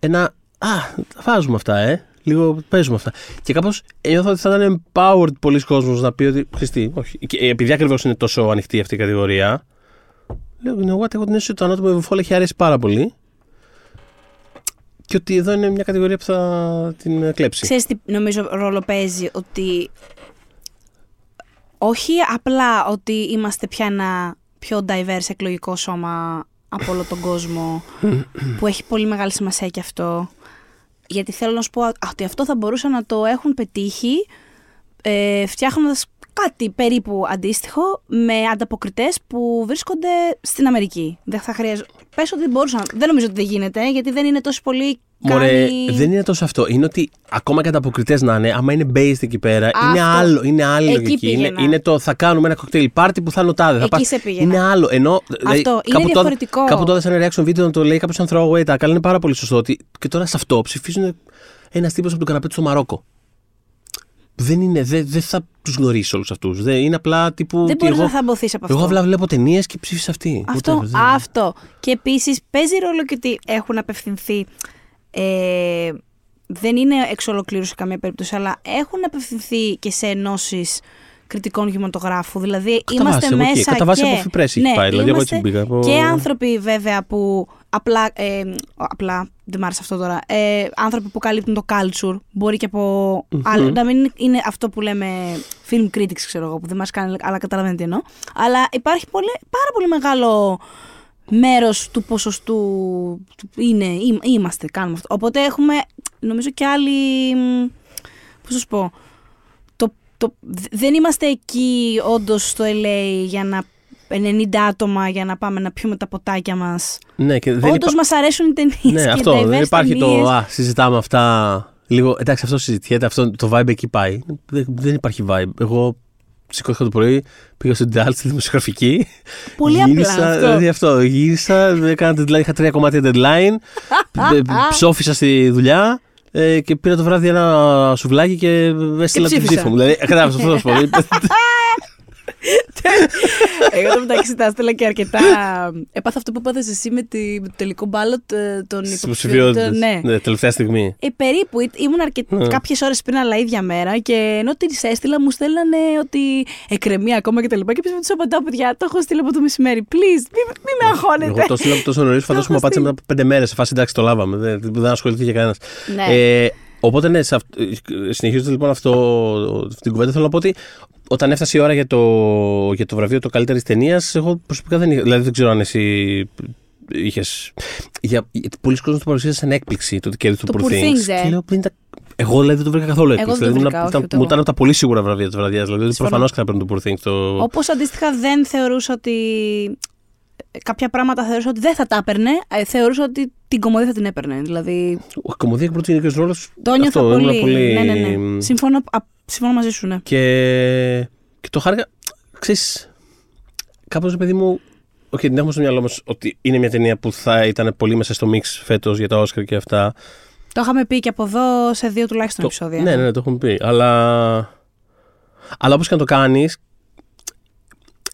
ένα. Α, τα βάζουμε αυτά, ε. Λίγο παίζουμε αυτά. Και κάπως νιώθω ότι θα ήταν empowered πολλοί κόσμος να πει ότι. Χριστί, όχι. Και επειδή ακριβώς είναι τόσο ανοιχτή αυτή η κατηγορία. Λέω, you know what, έχω την αίσθηση ότι το Anatomy of a Fall έχει αρέσει πάρα πολύ. Και ότι εδώ είναι μια κατηγορία που θα την κλέψει. Ξέρεις τι νομίζω ρόλο παίζει ότι όχι απλά ότι είμαστε πια ένα πιο diverse εκλογικό σώμα από όλο τον κόσμο που έχει πολύ μεγάλη σημασία και αυτό γιατί θέλω να σου πω ότι αυτό θα μπορούσαν να το έχουν πετύχει ε, φτιάχνοντας κάτι περίπου αντίστοιχο με ανταποκριτές που βρίσκονται στην Αμερική. Δεν θα χρειάζεται. Πες ότι μπορούσαν. Δεν νομίζω ότι δεν γίνεται γιατί δεν είναι τόσο πολύ Μωρέ, κάνει... δεν είναι τόσο αυτό. Είναι ότι ακόμα και ανταποκριτές να είναι, άμα είναι based εκεί πέρα, είναι Αυτό. άλλο. Είναι άλλη Εκεί λογική. Είναι, πήγαινα. είναι το θα κάνουμε ένα κοκτέιλ πάρτι που θα είναι ο τάδε. θα Εκεί πας- σε πήγαινα. Είναι άλλο. Ενώ. δηλαδή, είναι κάπου διαφορετικό. Τότε, κάπου τότε σαν reaction video να το λέει κάποιος σαν throwaway tag, αλλά είναι πάρα πολύ σωστό ότι και τώρα σε αυτό ψηφίζουν ένας τύπος από τον καναπέ του στο Μαρόκο. Δεν είναι, δεν, δεν θα τους γνωρίσει όλους αυτούς. Είναι απλά τύπου. Δεν ότι μπορείς εγώ, να θαμποθεί από αυτό. εγώ απλά βλέπω ταινίες και ψήφισα αυτή. Αυτό, Whatever, δεν- αυτό. Και επίσης παίζει ρόλο και ότι έχουν απευθυνθεί. Ε, δεν είναι εξ ολοκλήρους σε καμία περίπτωση, αλλά έχουν απευθυνθεί και σε ενώσεις κριτικών κινηματογράφου. Δηλαδή Κατά είμαστε βάση, από εκεί. μέσα. Κατά βάση και, από Free Press έχει ναι, πάει, δηλαδή, εγώ είμαστε έτσι μπήκα, από- Και άνθρωποι βέβαια που απλά. Ε, απλά δεν μ' άρεσε αυτό τώρα. Ε, άνθρωποι που καλύπτουν το culture. Μπορεί και από. άλλα- να μην είναι αυτό που λέμε film critics, ξέρω εγώ, που δεν μας κάνει, αλλά καταλαβαίνετε τι εννοώ. Αλλά υπάρχει πολύ, πάρα πολύ μεγάλο μέρος του ποσοστού του είναι, εί- είμαστε, κάνουμε αυτό. Οπότε έχουμε, νομίζω και άλλοι, μ, πώς θα σου πω, το, το, δ- δεν είμαστε εκεί όντως στο LA για να 90 άτομα για να πάμε να πιούμε τα ποτάκια μας. Ναι, και δεν Όντως υπά- μας αρέσουν οι ταινίες Ναι, και οι αυτό. Δεν diverse υπάρχει ταινίες. το. Α, συζητάμε αυτά. Λίγο. Εντάξει, αυτό συζητιέται. Αυτό, το vibe εκεί πάει. Δεν, δεν υπάρχει vibe. Εγώ σηκώθηκα το πρωί, πήγα στο Ντάλ στη δημοσιογραφική. Πολύ απλά γύρισα, αυτό. Δηλαδή αυτό. Γύρισα, έκανα deadline, είχα τρία κομμάτια deadline. ε, ψόφισα στη δουλειά. ε, και πήρα το βράδυ ένα σουβλάκι και έστειλα την ψήφισα. ψήφο μου. Δηλαδή, κατάλαβε αυτό θα σου πω. Εγώ το μεταξύ τα έστελα και αρκετά. Έπαθα αυτό που έπαθες εσύ με, τη, με το τελικό μπάλωτ ε, των Στι υποψηφιότητων. υποψηφιότητες. Ναι. Ναι, τελευταία στιγμή. Ε, περίπου ή- ήμουν αρκε... Ναι. κάποιες ώρες πριν, αλλά ίδια μέρα. Και ενώ τις έστειλα, μου στέλνανε ότι εκκρεμεί ακόμα και τα λοιπά. Και επίσης τους απαντάω, παιδιά, το έχω στείλει από το μεσημέρι. Please, μην, μη με αγχώνετε. Εγώ το έστειλα από τόσο νωρίς, φαντάζομαι μου έχω απάντησε μετά από πέντε μέρες. Σε φάση εντάξει, το λάβαμε. Δεν, δεν ασχολήθηκε κανένας. Ναι. Ε, οπότε ναι, σε αυ... συνεχίζοντα λοιπόν αυτό, αυτή την κουβέντα, θέλω να πω ότι όταν έφτασε η ώρα για το, για το βραβείο το καλύτερης ταινίας, εγώ προσωπικά δεν είχα. Δηλαδή δεν ξέρω αν εσύ είχε. Για, γιατί πολλοί κόσμοι το παρουσίασαν σαν έκπληξη το ότι κέρδισε το, Το Poor Poor Things. Things, ε. Και λέω, «Δεν ήταν- Εγώ δηλαδή δεν το βρήκα καθόλου έκπληξη. δεν το δηλαδή, βρήκα, ήμουν- όχι, ήταν- ούτε μου εγώ. ήταν από τα πολύ σίγουρα βραβεία της βραδιάς. Δηλαδή Συμφωνώ. προφανώς θα παίρνουν το Poor Things. Το... Όπως αντίστοιχα δεν θεωρούσα ότι. ε, Κάποια πράγματα θεωρούσα ότι δεν θα τα έπαιρνε. ε, Θεωρούσα ότι την κομμωδία θα την έπαιρνε. Δηλαδή. Η κομμωδία και πρωτογενικό ρόλος. Το νιώθα αυτό, ήμουν πολύ. Ναι, ναι, ναι. Συμφωνώ, α, συμφωνώ μαζί σου, ναι. Και, και το χάρηκα. Ξέρεις, κάπως παιδί μου. Όχι, την έχουμε στο μυαλό μας ότι είναι μια ταινία που θα ήταν πολύ μέσα στο μίξ φέτος για τα Όσκαρ και αυτά. Το είχαμε πει και από εδώ σε δύο τουλάχιστον Το- επεισόδια. Ναι, ναι, ναι, το έχουμε πει. Αλλά, αλλά όπως και να το κάνεις,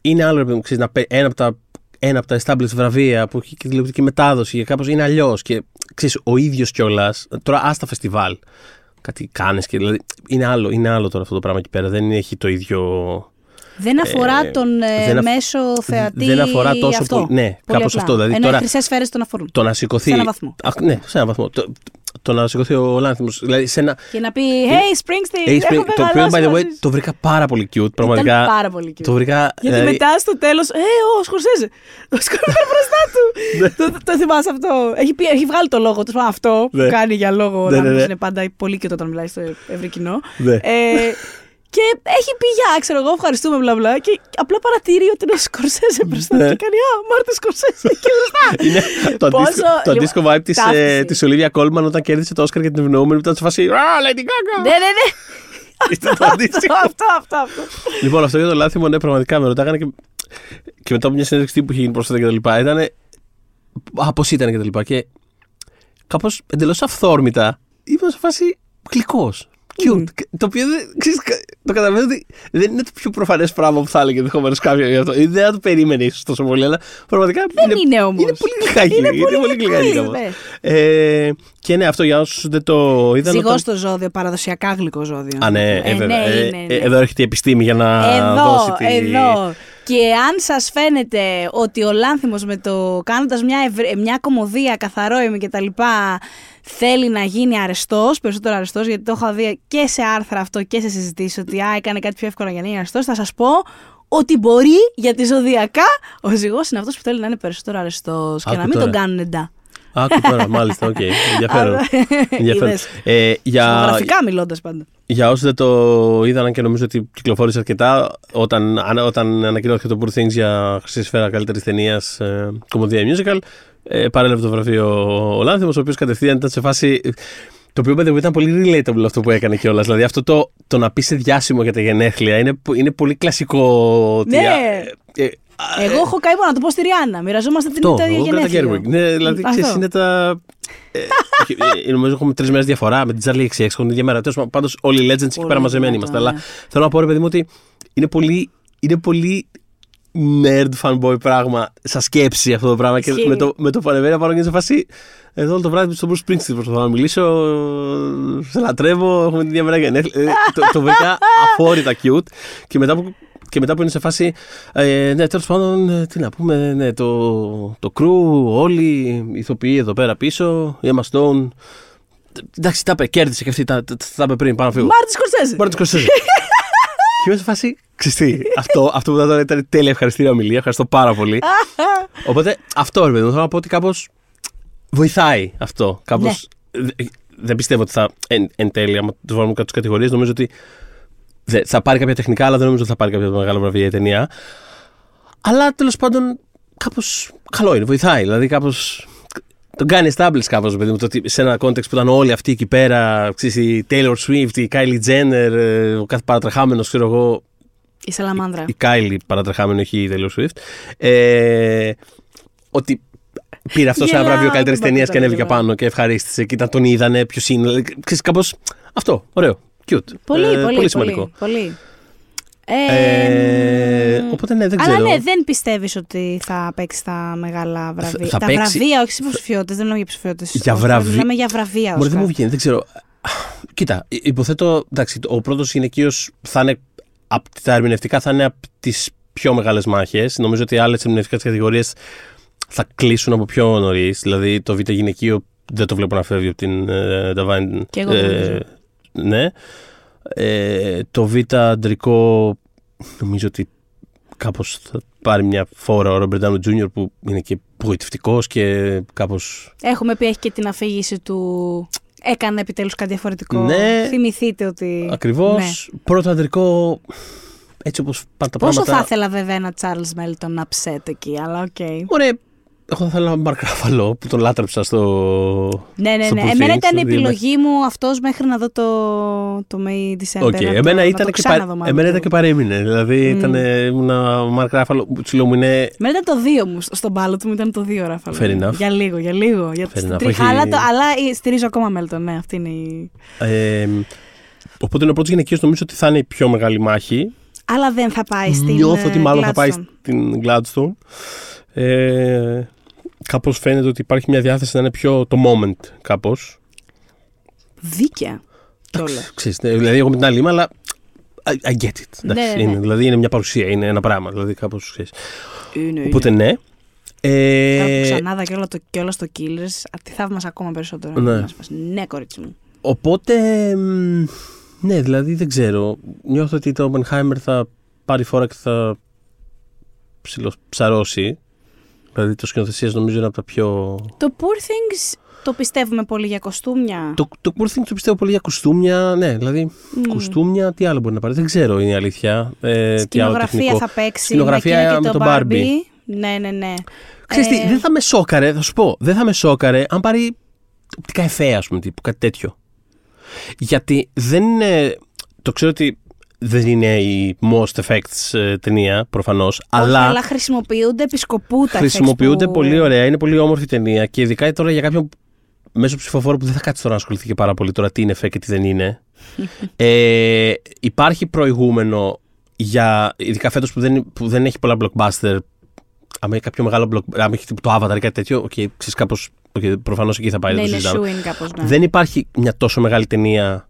είναι άλλο ρε παιδί μου, ξέρεις, να πέ- ένα από τα, ένα από τα established βραβεία που έχει και τηλεοπτική μετάδοση και κάπως είναι αλλιώς. Και ξέρεις, ο ίδιος κιόλας. Τώρα, ας τα φεστιβάλ. Κάτι κάνεις και δηλαδή. Είναι άλλο, είναι άλλο τώρα αυτό το πράγμα εκεί πέρα. Δεν έχει το ίδιο. Δεν αφορά Ε, τον ε, δεν αφ- μέσο θεατή. δεν αφορά τόσο αυτό. πολύ- ναι, Πολύ κάπως απλά. αυτό, δηλαδή Ενώ τώρα- οι χρυσές σφαίρες τον αφορούν. Το να σηκωθεί. Σε έναν βαθμό. Α, ναι, σε έναν βαθμό. Το, το να σηκωθεί ο Λάνθιμος. Δηλαδή σε ένα. Και να πει Hey Springsteen, Hey, έχω Spring- το οποίο, μεγαλώσει by the way, μαζί σου». το βρήκα πάρα πολύ cute. Ήταν Πραγματικά. πάρα πολύ cute. Το βρήκα. Γιατί δηλαδή, μετά στο τέλος, Ε, ο Σκορσέζε. Ο Σκορσέζε μπροστά Ναι. του. το, το θυμάσαι αυτό. Έχει, πει, έχει βγάλει το λόγο του. Αυτό που Ναι. κάνει για λόγο. Ναι, να ναι, ναι. είναι πάντα πολύ και όταν μιλάει στο ευρύ κοινό. Ναι. Ε, και έχει πει για, ξέρω εγώ, ευχαριστούμε μπλα μπλα. Και απλά παρατηρεί ότι είναι ο Σκορσέζε μπροστά του. Ναι. Και κάνει Α, Μάρτιν Σκορσέζε εκεί μπροστά. Είναι το Πόσο- αντίστοιχο, το λοιπόν, αντίστοιχο vibe της, ταύτιση. ε, της Olivia Colman όταν κέρδισε το Oscar για την ευνοούμενη που ήταν σε φάση Α, Lady Gaga! ναι, ναι, ναι. Ήταν το αντίστοιχο. αυτό, αυτό, αυτό. λοιπόν, αυτό για το λάθιμο, ναι, πραγματικά με ρωτάγανε και, και μετά από μια συνέντευξη τύπου που είχε γίνει πρόσφατα και τα λοιπά, ήταν. Α, πώς ήταν και τα λοιπά. Και κάπως εντελώς αυθόρμητα ήμουν σε φάση γλυκός. Cute. Το οποίο δεν, ξέρεις, κα- το καταλαβαίνω ότι δεν είναι το πιο προφανές πράγμα που θα έλεγε ενδεχομένως κάποιος για αυτό. Ή Δεν θα το περίμενε ίσως τόσο πολύ, αλλά πραγματικά. Δεν είναι όμως. Είναι πολύ γλυκάκι. Είναι Είναι πολύ πολύ γλυκάκι. γλυκό, κάπως. ναι. Ε, και ναι, αυτό για όσους δεν το είδαν. Ζυγός όταν- στο ζώδιο, παραδοσιακά γλυκό ζώδιο. Α, ναι, ε, Ε, βέβαια. ναι, Ε, είναι, ε, ναι. Εδώ έρχεται η επιστήμη για να Εδώ, δώσει τη... εδώ. Και αν σας φαίνεται ότι ο Λάνθιμος με το κάνοντας μια, ευρε- μια κομμωδία καθαρόιμη και τα λοιπά θέλει να γίνει αρεστός, περισσότερο αρεστός, γιατί το έχω δει και σε άρθρα αυτό και σε συζητήσεις ότι α, έκανε κάτι πιο εύκολο για να γίνει αρεστός, θα σας πω ότι μπορεί γιατί ζωδιακά ο ζυγός είναι αυτός που θέλει να είναι περισσότερο αρεστός και Άκου να μην τώρα. τον κάνουν εντά. Άκου τώρα, μάλιστα, οκ. Ενδιαφέρον. Ενδιαφέρον. Είδες. Ε, για, Δημογραφικά μιλώντας πάντα. για όσους δεν το είδαν και νομίζω ότι κυκλοφόρησε αρκετά, όταν, αν- όταν ανακοινώθηκε το Poor Things για χρυσή σφαίρα καλύτερης ταινίας ε, κωμωδία musical, ε, παρέλαβε το βραβείο ο Λάνθιμος, ο οποίος κατευθείαν ήταν σε φάση. Το οποίο παιδί ήταν πολύ relatable αυτό που έκανε κιόλας. Δηλαδή αυτό το, το να πεις σε διάσημο για τα γενέθλια είναι, είναι πολύ κλασικό. ότι, Ναι. ε, ε, Εγώ έχω καεί μόνο να το πω στη Ριάννα. Μοιραζόμαστε την αυτό, ίδια εγώ Greta γενέθλια. Gerwig. Ναι, δηλαδή Αυτό. ξέρεις, είναι τα. ε, όχι, ε, νομίζω έχουμε τρεις μέρες διαφορά με την Charlie XX. Έχουν την ίδια μέρα. Πάντως όλοι οι legends εκεί Πολύ πέρα μαζεμένοι δυνατό, είμαστε. Αλλά ναι. θέλω να πω, ρε παιδί μου, ότι είναι πολύ, είναι πολύ nerd fanboy πράγμα σαν σκέψη αυτό το πράγμα. Και Ισχύει. με το, με το που ανεβαίνει πάνω και είναι σε φάση. Εδώ όλο το βράδυ στον Bruce Springsteen προσπαθώ να μιλήσω. Σε λατρεύω, έχουμε την ίδια μέρα γενέθλια. Ε, το, το βρήκα αφόρητα cute. Και μετά που, και μετά που είναι σε φάση. Ε, ναι, τέλος πάντων, ε, τι να πούμε. Ναι, το, το crew, όλοι οι ηθοποιοί εδώ πέρα πίσω. Η Emma Stone. Εντάξει, τα είπε, κέρδισε και αυτή. Τα, τα, τα είπε πριν, πάνω να φύγω. Μάρτιν Σκορσέζε. Μπορεί να το σκοτώσει. Και είμαι σε φάση. Ξυστή. αυτό, αυτό που ήταν τώρα ήταν τέλεια ευχαριστήρια ομιλία. Ευχαριστώ πάρα πολύ. Οπότε αυτό ρε παιδί μου, θέλω να πω ότι κάπως βοηθάει αυτό. Κάπως, Ναι. δε- Δεν πιστεύω ότι θα εν, εν τέλει, άμα του βάλουμε κάτω τις κατηγορίες, νομίζω ότι δε- θα πάρει κάποια τεχνικά, αλλά δεν νομίζω ότι θα πάρει κάποια μεγάλα βραβεία η ταινία. Αλλά τέλος πάντων, κάπως καλό είναι, βοηθάει. Δηλαδή, κάπως. Τον κάνει establish κάπως, παιδί μου, το ότι σε ένα context που ήταν όλοι αυτοί εκεί πέρα, ξέρεις, η Taylor Swift, η Kylie Jenner, ε, ο κάθε παρατρεχάμενος, ξέρω εγώ, Η Σαλαμάνδρα. η Kylie παρατρεχάμενο, όχι η Taylor Swift. Ε, ότι πήρε αυτό ένα Γελάω, βραβείο καλύτερης δεν ταινίας μπορώ και να ανέβηκε καταλάβω. πάνω και ευχαρίστησε. Και ήταν τον είδανε, ποιος είναι. δηλαδή, Ξέρεις, κάπως, αυτό. Ωραίο. Cute. Πολύ, Ε, πολύ, πολύ, σημαντικό. πολύ. Ε, μ, οπότε ναι, δεν Αλλά ξέρω. ναι, δεν πιστεύεις ότι θα παίξει τα μεγάλα βραβεία. θα τα παίξει- βραβεία, όχι στι υποψηφιότητες, δεν μιλάμε για ψηφιότητε. Για βραβεία- Μιλάμε για βραβεία. Μπορεί δεν μου Όσκαρ. βγαίνει, δεν ξέρω. Κοίτα, υ- υποθέτω, εντάξει, ο πρώτος γυναικείο θα είναι. Απ, τα ερμηνευτικά θα είναι από τις πιο μεγάλες μάχες. Νομίζω ότι άλλες ερμηνευτικές κατηγορίες θα κλείσουν από πιο νωρίς. Δηλαδή το β' γυναικείο δεν το βλέπω να φεύγει από την ε, Divine. Και εγώ δεν νομίζω. Ναι. Ε, το β' αντρικό νομίζω ότι κάπως θα πάρει μια φόρα ο Robert Downey Jr. που είναι και απογοητευτικός και κάπως Έχουμε πει, έχει και την αφήγηση του. Έκανε επιτέλους κάτι διαφορετικό. Ναι. Θυμηθείτε ότι. Ακριβώς. Ναι. Πρώτο αντρικό. Έτσι όπως πάνε τα Πόσο πράγματα. θα ήθελα βέβαια ένα Charles Melton upset εκεί, αλλά οκ. Ωραία. Εγώ θα ήθελα ένα Μαρκ Ράφαλο που τον λάτρεψα στο. Ναι, ναι, στο ναι. Poor Εμένα Things, ήταν η στο δύο επιλογή μου αυτός μέχρι να δω το, το May December. Οκ, να το- εμένα, να ήταν το και, πα... ξαναδώ, μάλλον. εμένα ήταν και παρέμεινε. Δηλαδή Μμ. ήταν ένα Μαρκ Ράφαλο. Σου λέω μου είναι. Εμένα ήταν το δύο μου. Στον μπάλο του μου ήταν το δύο ράφαλο. Fair enough. Για λίγο, για λίγο. Για Fair στην enough, τρίχα, όχι- αλλά, το, αλλά στηρίζω ακόμα Μέλτον. Ναι, αυτή είναι η. Ε, οπότε είναι ο πρώτος γυναικείος νομίζω ότι θα είναι η πιο μεγάλη μάχη. Αλλά δεν θα πάει στην. Νιώθω ότι ε, μάλλον θα πάει Gladstone. στην Gladstone. Ε, κάπως φαίνεται ότι υπάρχει μια διάθεση να είναι πιο το moment κάπως. Δίκαια. Κιόλα. Ξέρεις, ναι, δηλαδή εγώ με την άλλη είμαι, αλλά I, I get it. Εντάξει, Ναι, ναι, ναι. Είναι, δηλαδή είναι μια παρουσία, είναι ένα πράγμα. Δηλαδή κάπως, ξέρεις. Είναι, Οπότε ναι. Ε, Τώρα που ξανάδα και όλο το, και όλα στο Killers, α, τη θαύμασα ακόμα περισσότερο. Ναι. Να σπάσει. Ναι, κορίτσι μου. οπότε, μ, ναι, δηλαδή δεν ξέρω. Νιώθω ότι το Oppenheimer θα πάρει φόρα και θα ψηλοψαρώσει. Δηλαδή το σκηνοθεσίας νομίζω είναι από τα πιο... Το Poor Things το πιστεύουμε πολύ για κοστούμια. Το, το Poor Things το πιστεύω πολύ για κοστούμια. Ναι, δηλαδή Μμ. κοστούμια, τι άλλο μπορεί να πάρει. Δεν ξέρω είναι η αλήθεια. Ε, τι άλλο Σκηνογραφία τεχνικό. θα παίξει. Σκηνογραφία με, εκείνο με και τον το Barbie. Ναι, ναι, ναι. Ξέρεις τι, Ε, δεν θα με σόκαρε, θα σου πω, δεν θα με σόκαρε αν πάρει οπτικά εφέ, ας πούμε, τύπου, κάτι τέτοιο. Γιατί δεν είναι, το ξέρω ότι δεν είναι η most effects ε, ταινία, προφανώς, όχι, αλλά, αλλά χρησιμοποιούνται επισκοπού τα χρησιμοποιούνται effects που- πολύ ωραία, είναι πολύ όμορφη ταινία και ειδικά τώρα για κάποιον μέσω ψηφοφόρου που δεν θα κάτσει τώρα να ασχοληθεί και πάρα πολύ τώρα τι είναι εφέ και τι δεν είναι. ε, υπάρχει προηγούμενο για, ειδικά φέτος που δεν, που δεν έχει πολλά blockbuster, άμα έχει κάποιο μεγάλο blockbuster, άμα έχει τύπου το Avatar ή κάτι τέτοιο, οκ, ξέρεις κάπως, okay, προφανώς εκεί θα πάει, Ναι, δεν το είναι συζητάμε. σου είναι κάπως, ναι. Δεν υπάρχει μια τόσο μεγάλη ταινία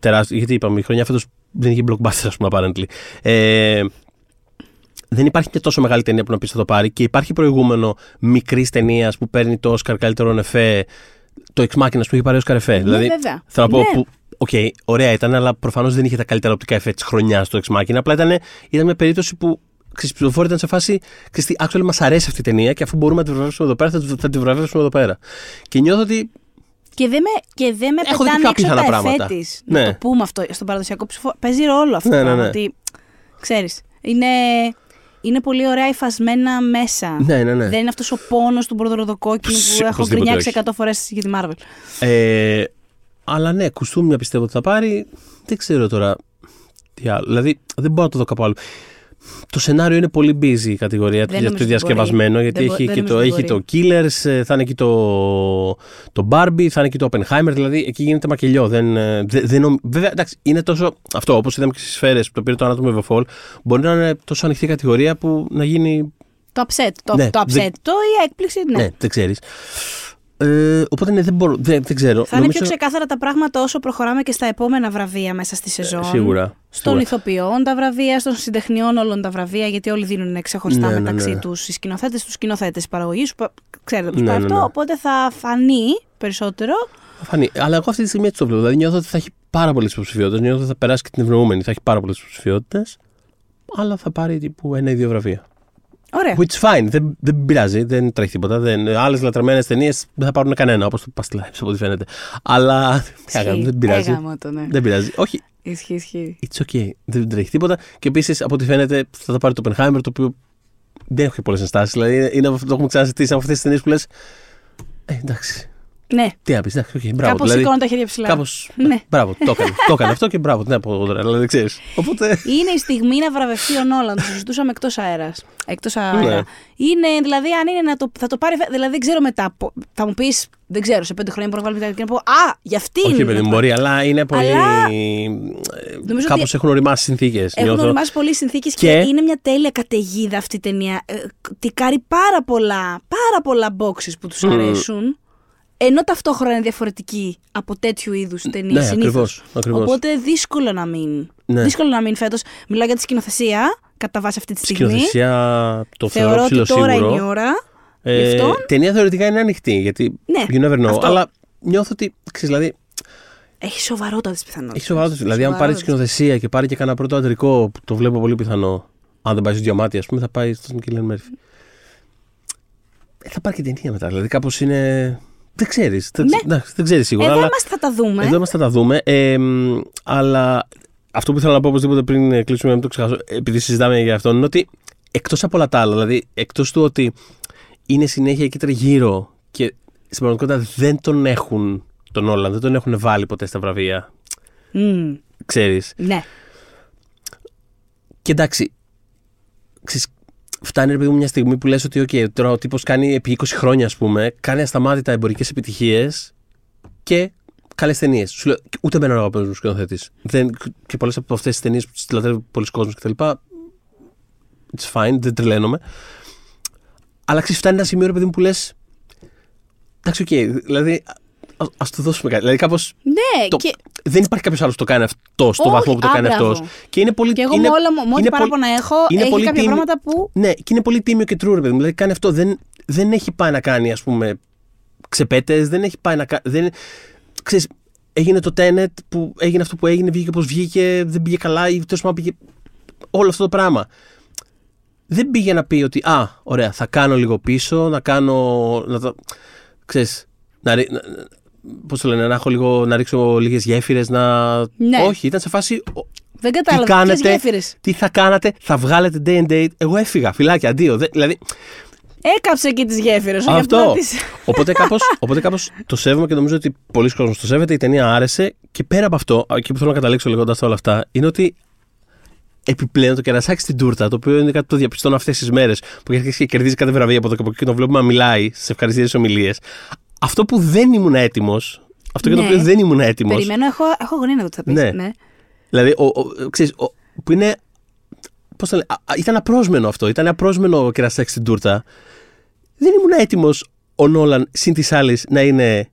τεράστια, γιατί είπαμε, η χρονιά φέτος δεν είχε blockbuster, ας πούμε, apparently. Ε, δεν υπάρχει μια τόσο μεγάλη ταινία που να πεις θα το πάρει και υπάρχει προηγούμενο μικρής ταινίας που παίρνει το Oscar καλύτερο εφέ. Το Ex Machina που είχε πάρει Oscar εφέ. Ναι, δηλαδή, βέβαια. θέλω να πω Ναι. που. Οκ, ωραία ήταν, αλλά προφανώς δεν είχε τα καλύτερα οπτικά εφέ της χρονιάς το Ex Machina. Απλά ήταν, ήταν μια περίπτωση που ξέρεις, οι πληροφόροι ήταν σε φάση. Ξέρεις τι, actually μας αρέσει αυτή η ταινία και αφού μπορούμε να τη βραβεύσουμε εδώ πέρα, θα, τη- θα τη βραβεύσουμε εδώ πέρα. Και νιώθω ότι Και δεν με, και δεν με Έχω δει πετάνε πιο έξω απίθανα τα εφέ πράγματα. της. Ναι. Να το πούμε αυτό στον παραδοσιακό ψηφο. Παίζει ρόλο αυτό Ναι, το ναι, πράγμα. ναι. Ότι, ξέρεις, είναι... είναι πολύ ωραία υφασμένα μέσα. Ναι, ναι, ναι. Δεν είναι αυτός ο πόνος του μπορδοροδοκόκκινου Ψ, που έχω οπωσδήποτε γκρινιάξει όχι. 100 φορές για τη Marvel. Ε, αλλά ναι, κουστούμια πιστεύω ότι θα πάρει. Δεν ξέρω τώρα τι άλλο. Δηλαδή, δεν μπορώ να το δω κάπου άλλο. Το σενάριο είναι πολύ busy η κατηγορία του Δεν για νομίζω το ότι διασκευασμένο, μπορεί. γιατί Δεν μπο- έχει, δεν και το, νομίζω ότι έχει το Killers, ε, θα είναι εκεί το, το Barbie, θα είναι εκεί το Oppenheimer, δηλαδή εκεί γίνεται μακελιό. Δεν, ε, δεν, δεν, νομ- βέβαια, εντάξει, είναι τόσο. Αυτό, όπως είδαμε και στις σφαίρες που το πήρε το Anatomy of a Fall, μπορεί να είναι τόσο ανοιχτή κατηγορία που να γίνει. Το upset. Το, Ναι, το upset. δεν- Το η έκπληξη, ναι. Ναι, δεν ξέρεις. Ε, οπότε ναι, δεν μπορώ. Δεν, δεν ξέρω. Θα είναι Νομίζω- πιο ξεκάθαρα τα πράγματα όσο προχωράμε και στα επόμενα βραβεία μέσα στη σεζόν. Σίγουρα. Στον σίγουρα. ηθοποιών τα βραβεία, στον συντεχνιών όλων τα βραβεία, γιατί όλοι δίνουν ξεχωριστά Ναι, ναι, μεταξύ ναι. τους οι σκηνοθέτες, τους σκηνοθέτες παραγωγής. Ξέρετε πώ Ναι, πάει ναι, αυτό. ναι. Οπότε θα φανεί περισσότερο. Θα Φανεί. Αλλά εγώ αυτή τη στιγμή έτσι το βλέπω. Δηλαδή νιώθω ότι θα έχει πάρα πολλές υποψηφιότητες. Νιώθω ότι θα περάσει και την ευρωούμενη. Θα έχει πάρα πολλές υποψηφιότητες. Αλλά θα πάρει τύπου ένα ή δύο βραβεία. Ωραία. Which fine. Δεν, δεν πειράζει. Δεν τρέχει τίποτα. Άλλες λατρεμένες ταινίες δεν θα πάρουν κανένα. Όπως το Past Lives από ό,τι φαίνεται. Αλλά. τι να κάνουμε, δεν πειράζει. Έγαμο το, ναι. Δεν πειράζει. Όχι. Ισχύει, ισχύει. It's okay. Δεν τρέχει τίποτα. Και επίσης από ό,τι φαίνεται θα τα πάρει το Oppenheimer το οποίο δεν έχω και πολλές ενστάσεις. Δηλαδή είναι αυτό το έχουμε ξαναζητήσει από αυτές τις ταινίες που λες. Ε, εντάξει. Ναι. Τι να πει, εντάξει, okay, μπράβο. Κάπως δηλαδή, σηκώνω τα χέρια ψηλά. Κάπως, Ναι. Μπράβο, το έκανε. το έκανε αυτό και μπράβο. Τι να πω εγώ τώρα, δηλαδή ξέρεις. Οπότε. Είναι η στιγμή να βραβευτεί ο Νόλαν. Το συζητούσαμε εκτός αέρας. Εκτός αέρα. Ναι. Είναι, δηλαδή, αν είναι να το, θα το πάρει. Δηλαδή, δεν ξέρω μετά. πο- Θα μου πεις, δεν ξέρω, σε πέντε χρόνια μπορεί να βάλει και να πω Α, για αυτή Όχι, είναι. παιδί να μου, το μπορεί, αλλά είναι πολύ. Αλλά- Νομίζω Κάπως ότι έχουν οριμάσει συνθήκες. Έχουν οριμάσει πολλοί συνθήκες και... Και- είναι μια τέλεια καταιγίδα αυτή η ταινία. Ε, τικάρει πάρα πολλά, πάρα πολλά boxes που τους αρέσουν. Ενώ ταυτόχρονα είναι διαφορετική από τέτοιου είδους ταινίες Ναι, συνήθως. ακριβώς, ακριβώς. Οπότε δύσκολο να μην. Ναι. Δύσκολο να μην φέτος. Μιλάω για τη σκηνοθεσία κατά βάση αυτή τη στιγμή. Σκηνοθεσία το θεωρώ Θεωρώ ότι ψηλό τώρα σίγουρο. είναι η ώρα. Γι' Ε, αυτό. ταινία θεωρητικά είναι ανοιχτή, γιατί Ναι, you never know. αυτό. Αλλά νιώθω ότι, ξέρεις, δηλαδή, Έχει σοβαρότατες πιθανότητες. έχει σοβαρότητα. Δηλαδή, αν πάρει τη σκηνοθεσία και πάρει και κανένα πρώτο αντρικό, που το βλέπω πολύ πιθανό, αν δεν πάει στο διαμάτι, ας πούμε, θα πάει στον Κίλιαν Μέρφυ. Ε, θα πάρει και ταινία μετά. Δηλαδή, κάπως είναι. Δεν ξέρεις. Δεν, Ναι. εντάξει, δεν ξέρεις σίγουρα. Εδώ αλλά... είμαστε, θα τα δούμε. Εδώ είμαστε, θα τα δούμε. Ε, μ, αλλά αυτό που ήθελα να πω οπωσδήποτε πριν ε, κλείσουμε, να μην το ξεχάσω, επειδή συζητάμε για αυτό, είναι ότι εκτός από όλα τα άλλα, δηλαδή εκτός του ότι είναι συνέχεια εκεί τριγύρω και στην πραγματικότητα δεν τον έχουν τον Όλαν, δεν τον έχουν βάλει ποτέ στα βραβεία. Μμ, Ξέρεις. ναι. Και εντάξει, ξέρεις, φτάνει ρε παιδί μου μια στιγμή που λες ότι okay, τώρα ο τύπος κάνει επί 20 χρόνια ας πούμε, κάνει ασταμάτητα εμπορικές επιτυχίες και καλές ταινίες. Σου λέω, ούτε εμένα είναι αγαπημένος μου σκηνοθέτης. Και πολλές από αυτές τις ταινίες που τις λατρεύει πολύς κόσμος κτλ. It's fine, δεν τρελαίνομαι. Αλλά ξέρεις, φτάνει ένα σημείο ρε παιδί μου που λες εντάξει, οκ, δηλαδή α ας του δώσουμε κάτι. Δηλαδή κάπως Ναι, το- και, δεν υπάρχει κάποιος άλλος που το κάνει αυτό στο Όχι, βαθμό που το α, κάνει μπράβο. αυτός. Και είναι πολύ. και εγώ είναι, με όλα μου, με ό,τι είναι παράπονα πολύ- έχω, είναι έχει πολύ κάποια τίμιο- πράγματα που. Ναι, και είναι πολύ τίμιο και true, ρε παιδί μου. Δηλαδή κάνει αυτό. Δεν, δεν έχει πάει να κάνει, ας πούμε, ξεπέτες, δεν έχει πάει να κάνει. Δεν, ξέρεις, έγινε το Tenet που έγινε αυτό που έγινε, βγήκε όπω βγήκε, δεν πήγε καλά ή τέλος πάντων πήγε. Όλο αυτό το πράγμα. Δεν πήγε να πει ότι, Α, ωραία, θα κάνω λίγο πίσω, να κάνω. Να το, ξέρεις, να, ρί- να, πώς το λένε, να έχω λίγο, να ρίξω λίγες γέφυρες, να... Ναι. Όχι, ήταν σε φάση, «Ο, Δεν τι κατάλαβα. ποιες κάνετε, γέφυρες; τι θα κάνετε, θα βγάλετε day and date. Εγώ έφυγα, φυλάκια, αντίο. Δεν- δηλαδή, Έκαψε εκεί τις γέφυρες. αυτό. οπότε, κάπως, οπότε κάπως το σέβομαι και νομίζω ότι πολλοί κόσμοι το σέβεται. Η ταινία άρεσε και πέρα από αυτό, εκεί που θέλω να καταλήξω λέγοντας όλα αυτά, είναι ότι επιπλέον το κερασάκι στην τούρτα, το οποίο είναι κάτι που το διαπιστώνω αυτές τις μέρες, που έχει αρχίσει και κερδίζεις κάθε βραβείο από εδώ και από εκεί και τον βλέπουμε να μιλάει στι ευχαριστήσει ομιλίες. Αυτό που δεν ήμουν έτοιμος, αυτό για το Ναι. οποίο δεν ήμουν έτοιμο. Περιμένω, έχω, έχω αγωνία να δω τι θα πεις. Ναι. Ναι. Δηλαδή, ο, ο, ξέρεις, ο, που είναι. Πώς το λένε, α, α, ήταν απρόσμενο αυτό. Ήταν απρόσμενο κερασάκι στην τούρτα. Δεν ήμουν έτοιμος ο Νόλαν συν της άλλης να είναι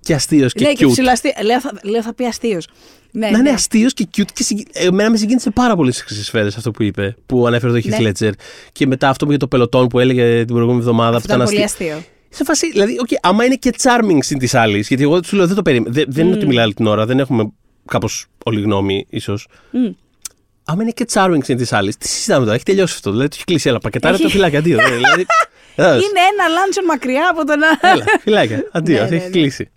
και αστείος και ναι, και cute. ψηλαστή. Λέω, θα, λέω θα πει αστείος. Ναι, να είναι ναι. αστείος και cute. Και συγκι... Εμένα με συγκίνησε πάρα πολύ στις σφαίρες αυτό που είπε, που ανέφερε το Heath Ναι. Ledger. Και μετά αυτό που για το πελωτόν που έλεγε την προηγούμενη εβδομάδα. Αυτό που ήταν ήταν πολύ αστείο. αστείο. Σε φάση, δηλαδή, okay, άμα είναι και charming συν της άλλης, γιατί εγώ σου λέω δεν το περίμενα. Δεν, δεν είναι ότι μιλάει όλη την ώρα, δεν έχουμε κάπως όλη γνώμη, ίσως. Μμ. Άμα είναι και charming συν της άλλης, τι συζητάμε τώρα, έχει τελειώσει αυτό. Δηλαδή, το έχει κλείσει, έλα, πακετάρε το Έχει. φυλάκι, αντίο. δηλαδή, δηλαδή, Είναι ένα λάντσον μακριά από τον άλλο. έλα, φυλάκια, αντίο, Ναι, αυτό ναι, έχει ναι. κλείσει.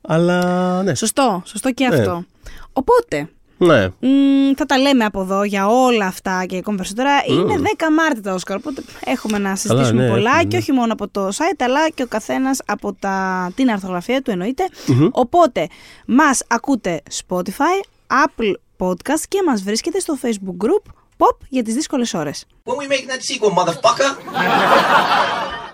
Αλλά ναι, Σωστό, σωστό και Ναι. αυτό. Οπότε, Ναι. Μ, θα τα λέμε από εδώ για όλα αυτά και ακόμη περισσότερα. Είναι 10 Μάρτη τα Όσκαρ, οπότε έχουμε να συζητήσουμε ναι, πολλά έχουμε, και ναι. όχι μόνο από το site, αλλά και ο καθένας από τα, την αρθογραφία του εννοείται. Οπότε, μας ακούτε Spotify, Apple Podcast και μας βρίσκεται στο Facebook group Pop για τις δύσκολες ώρες. When we making that sequel, motherfucker?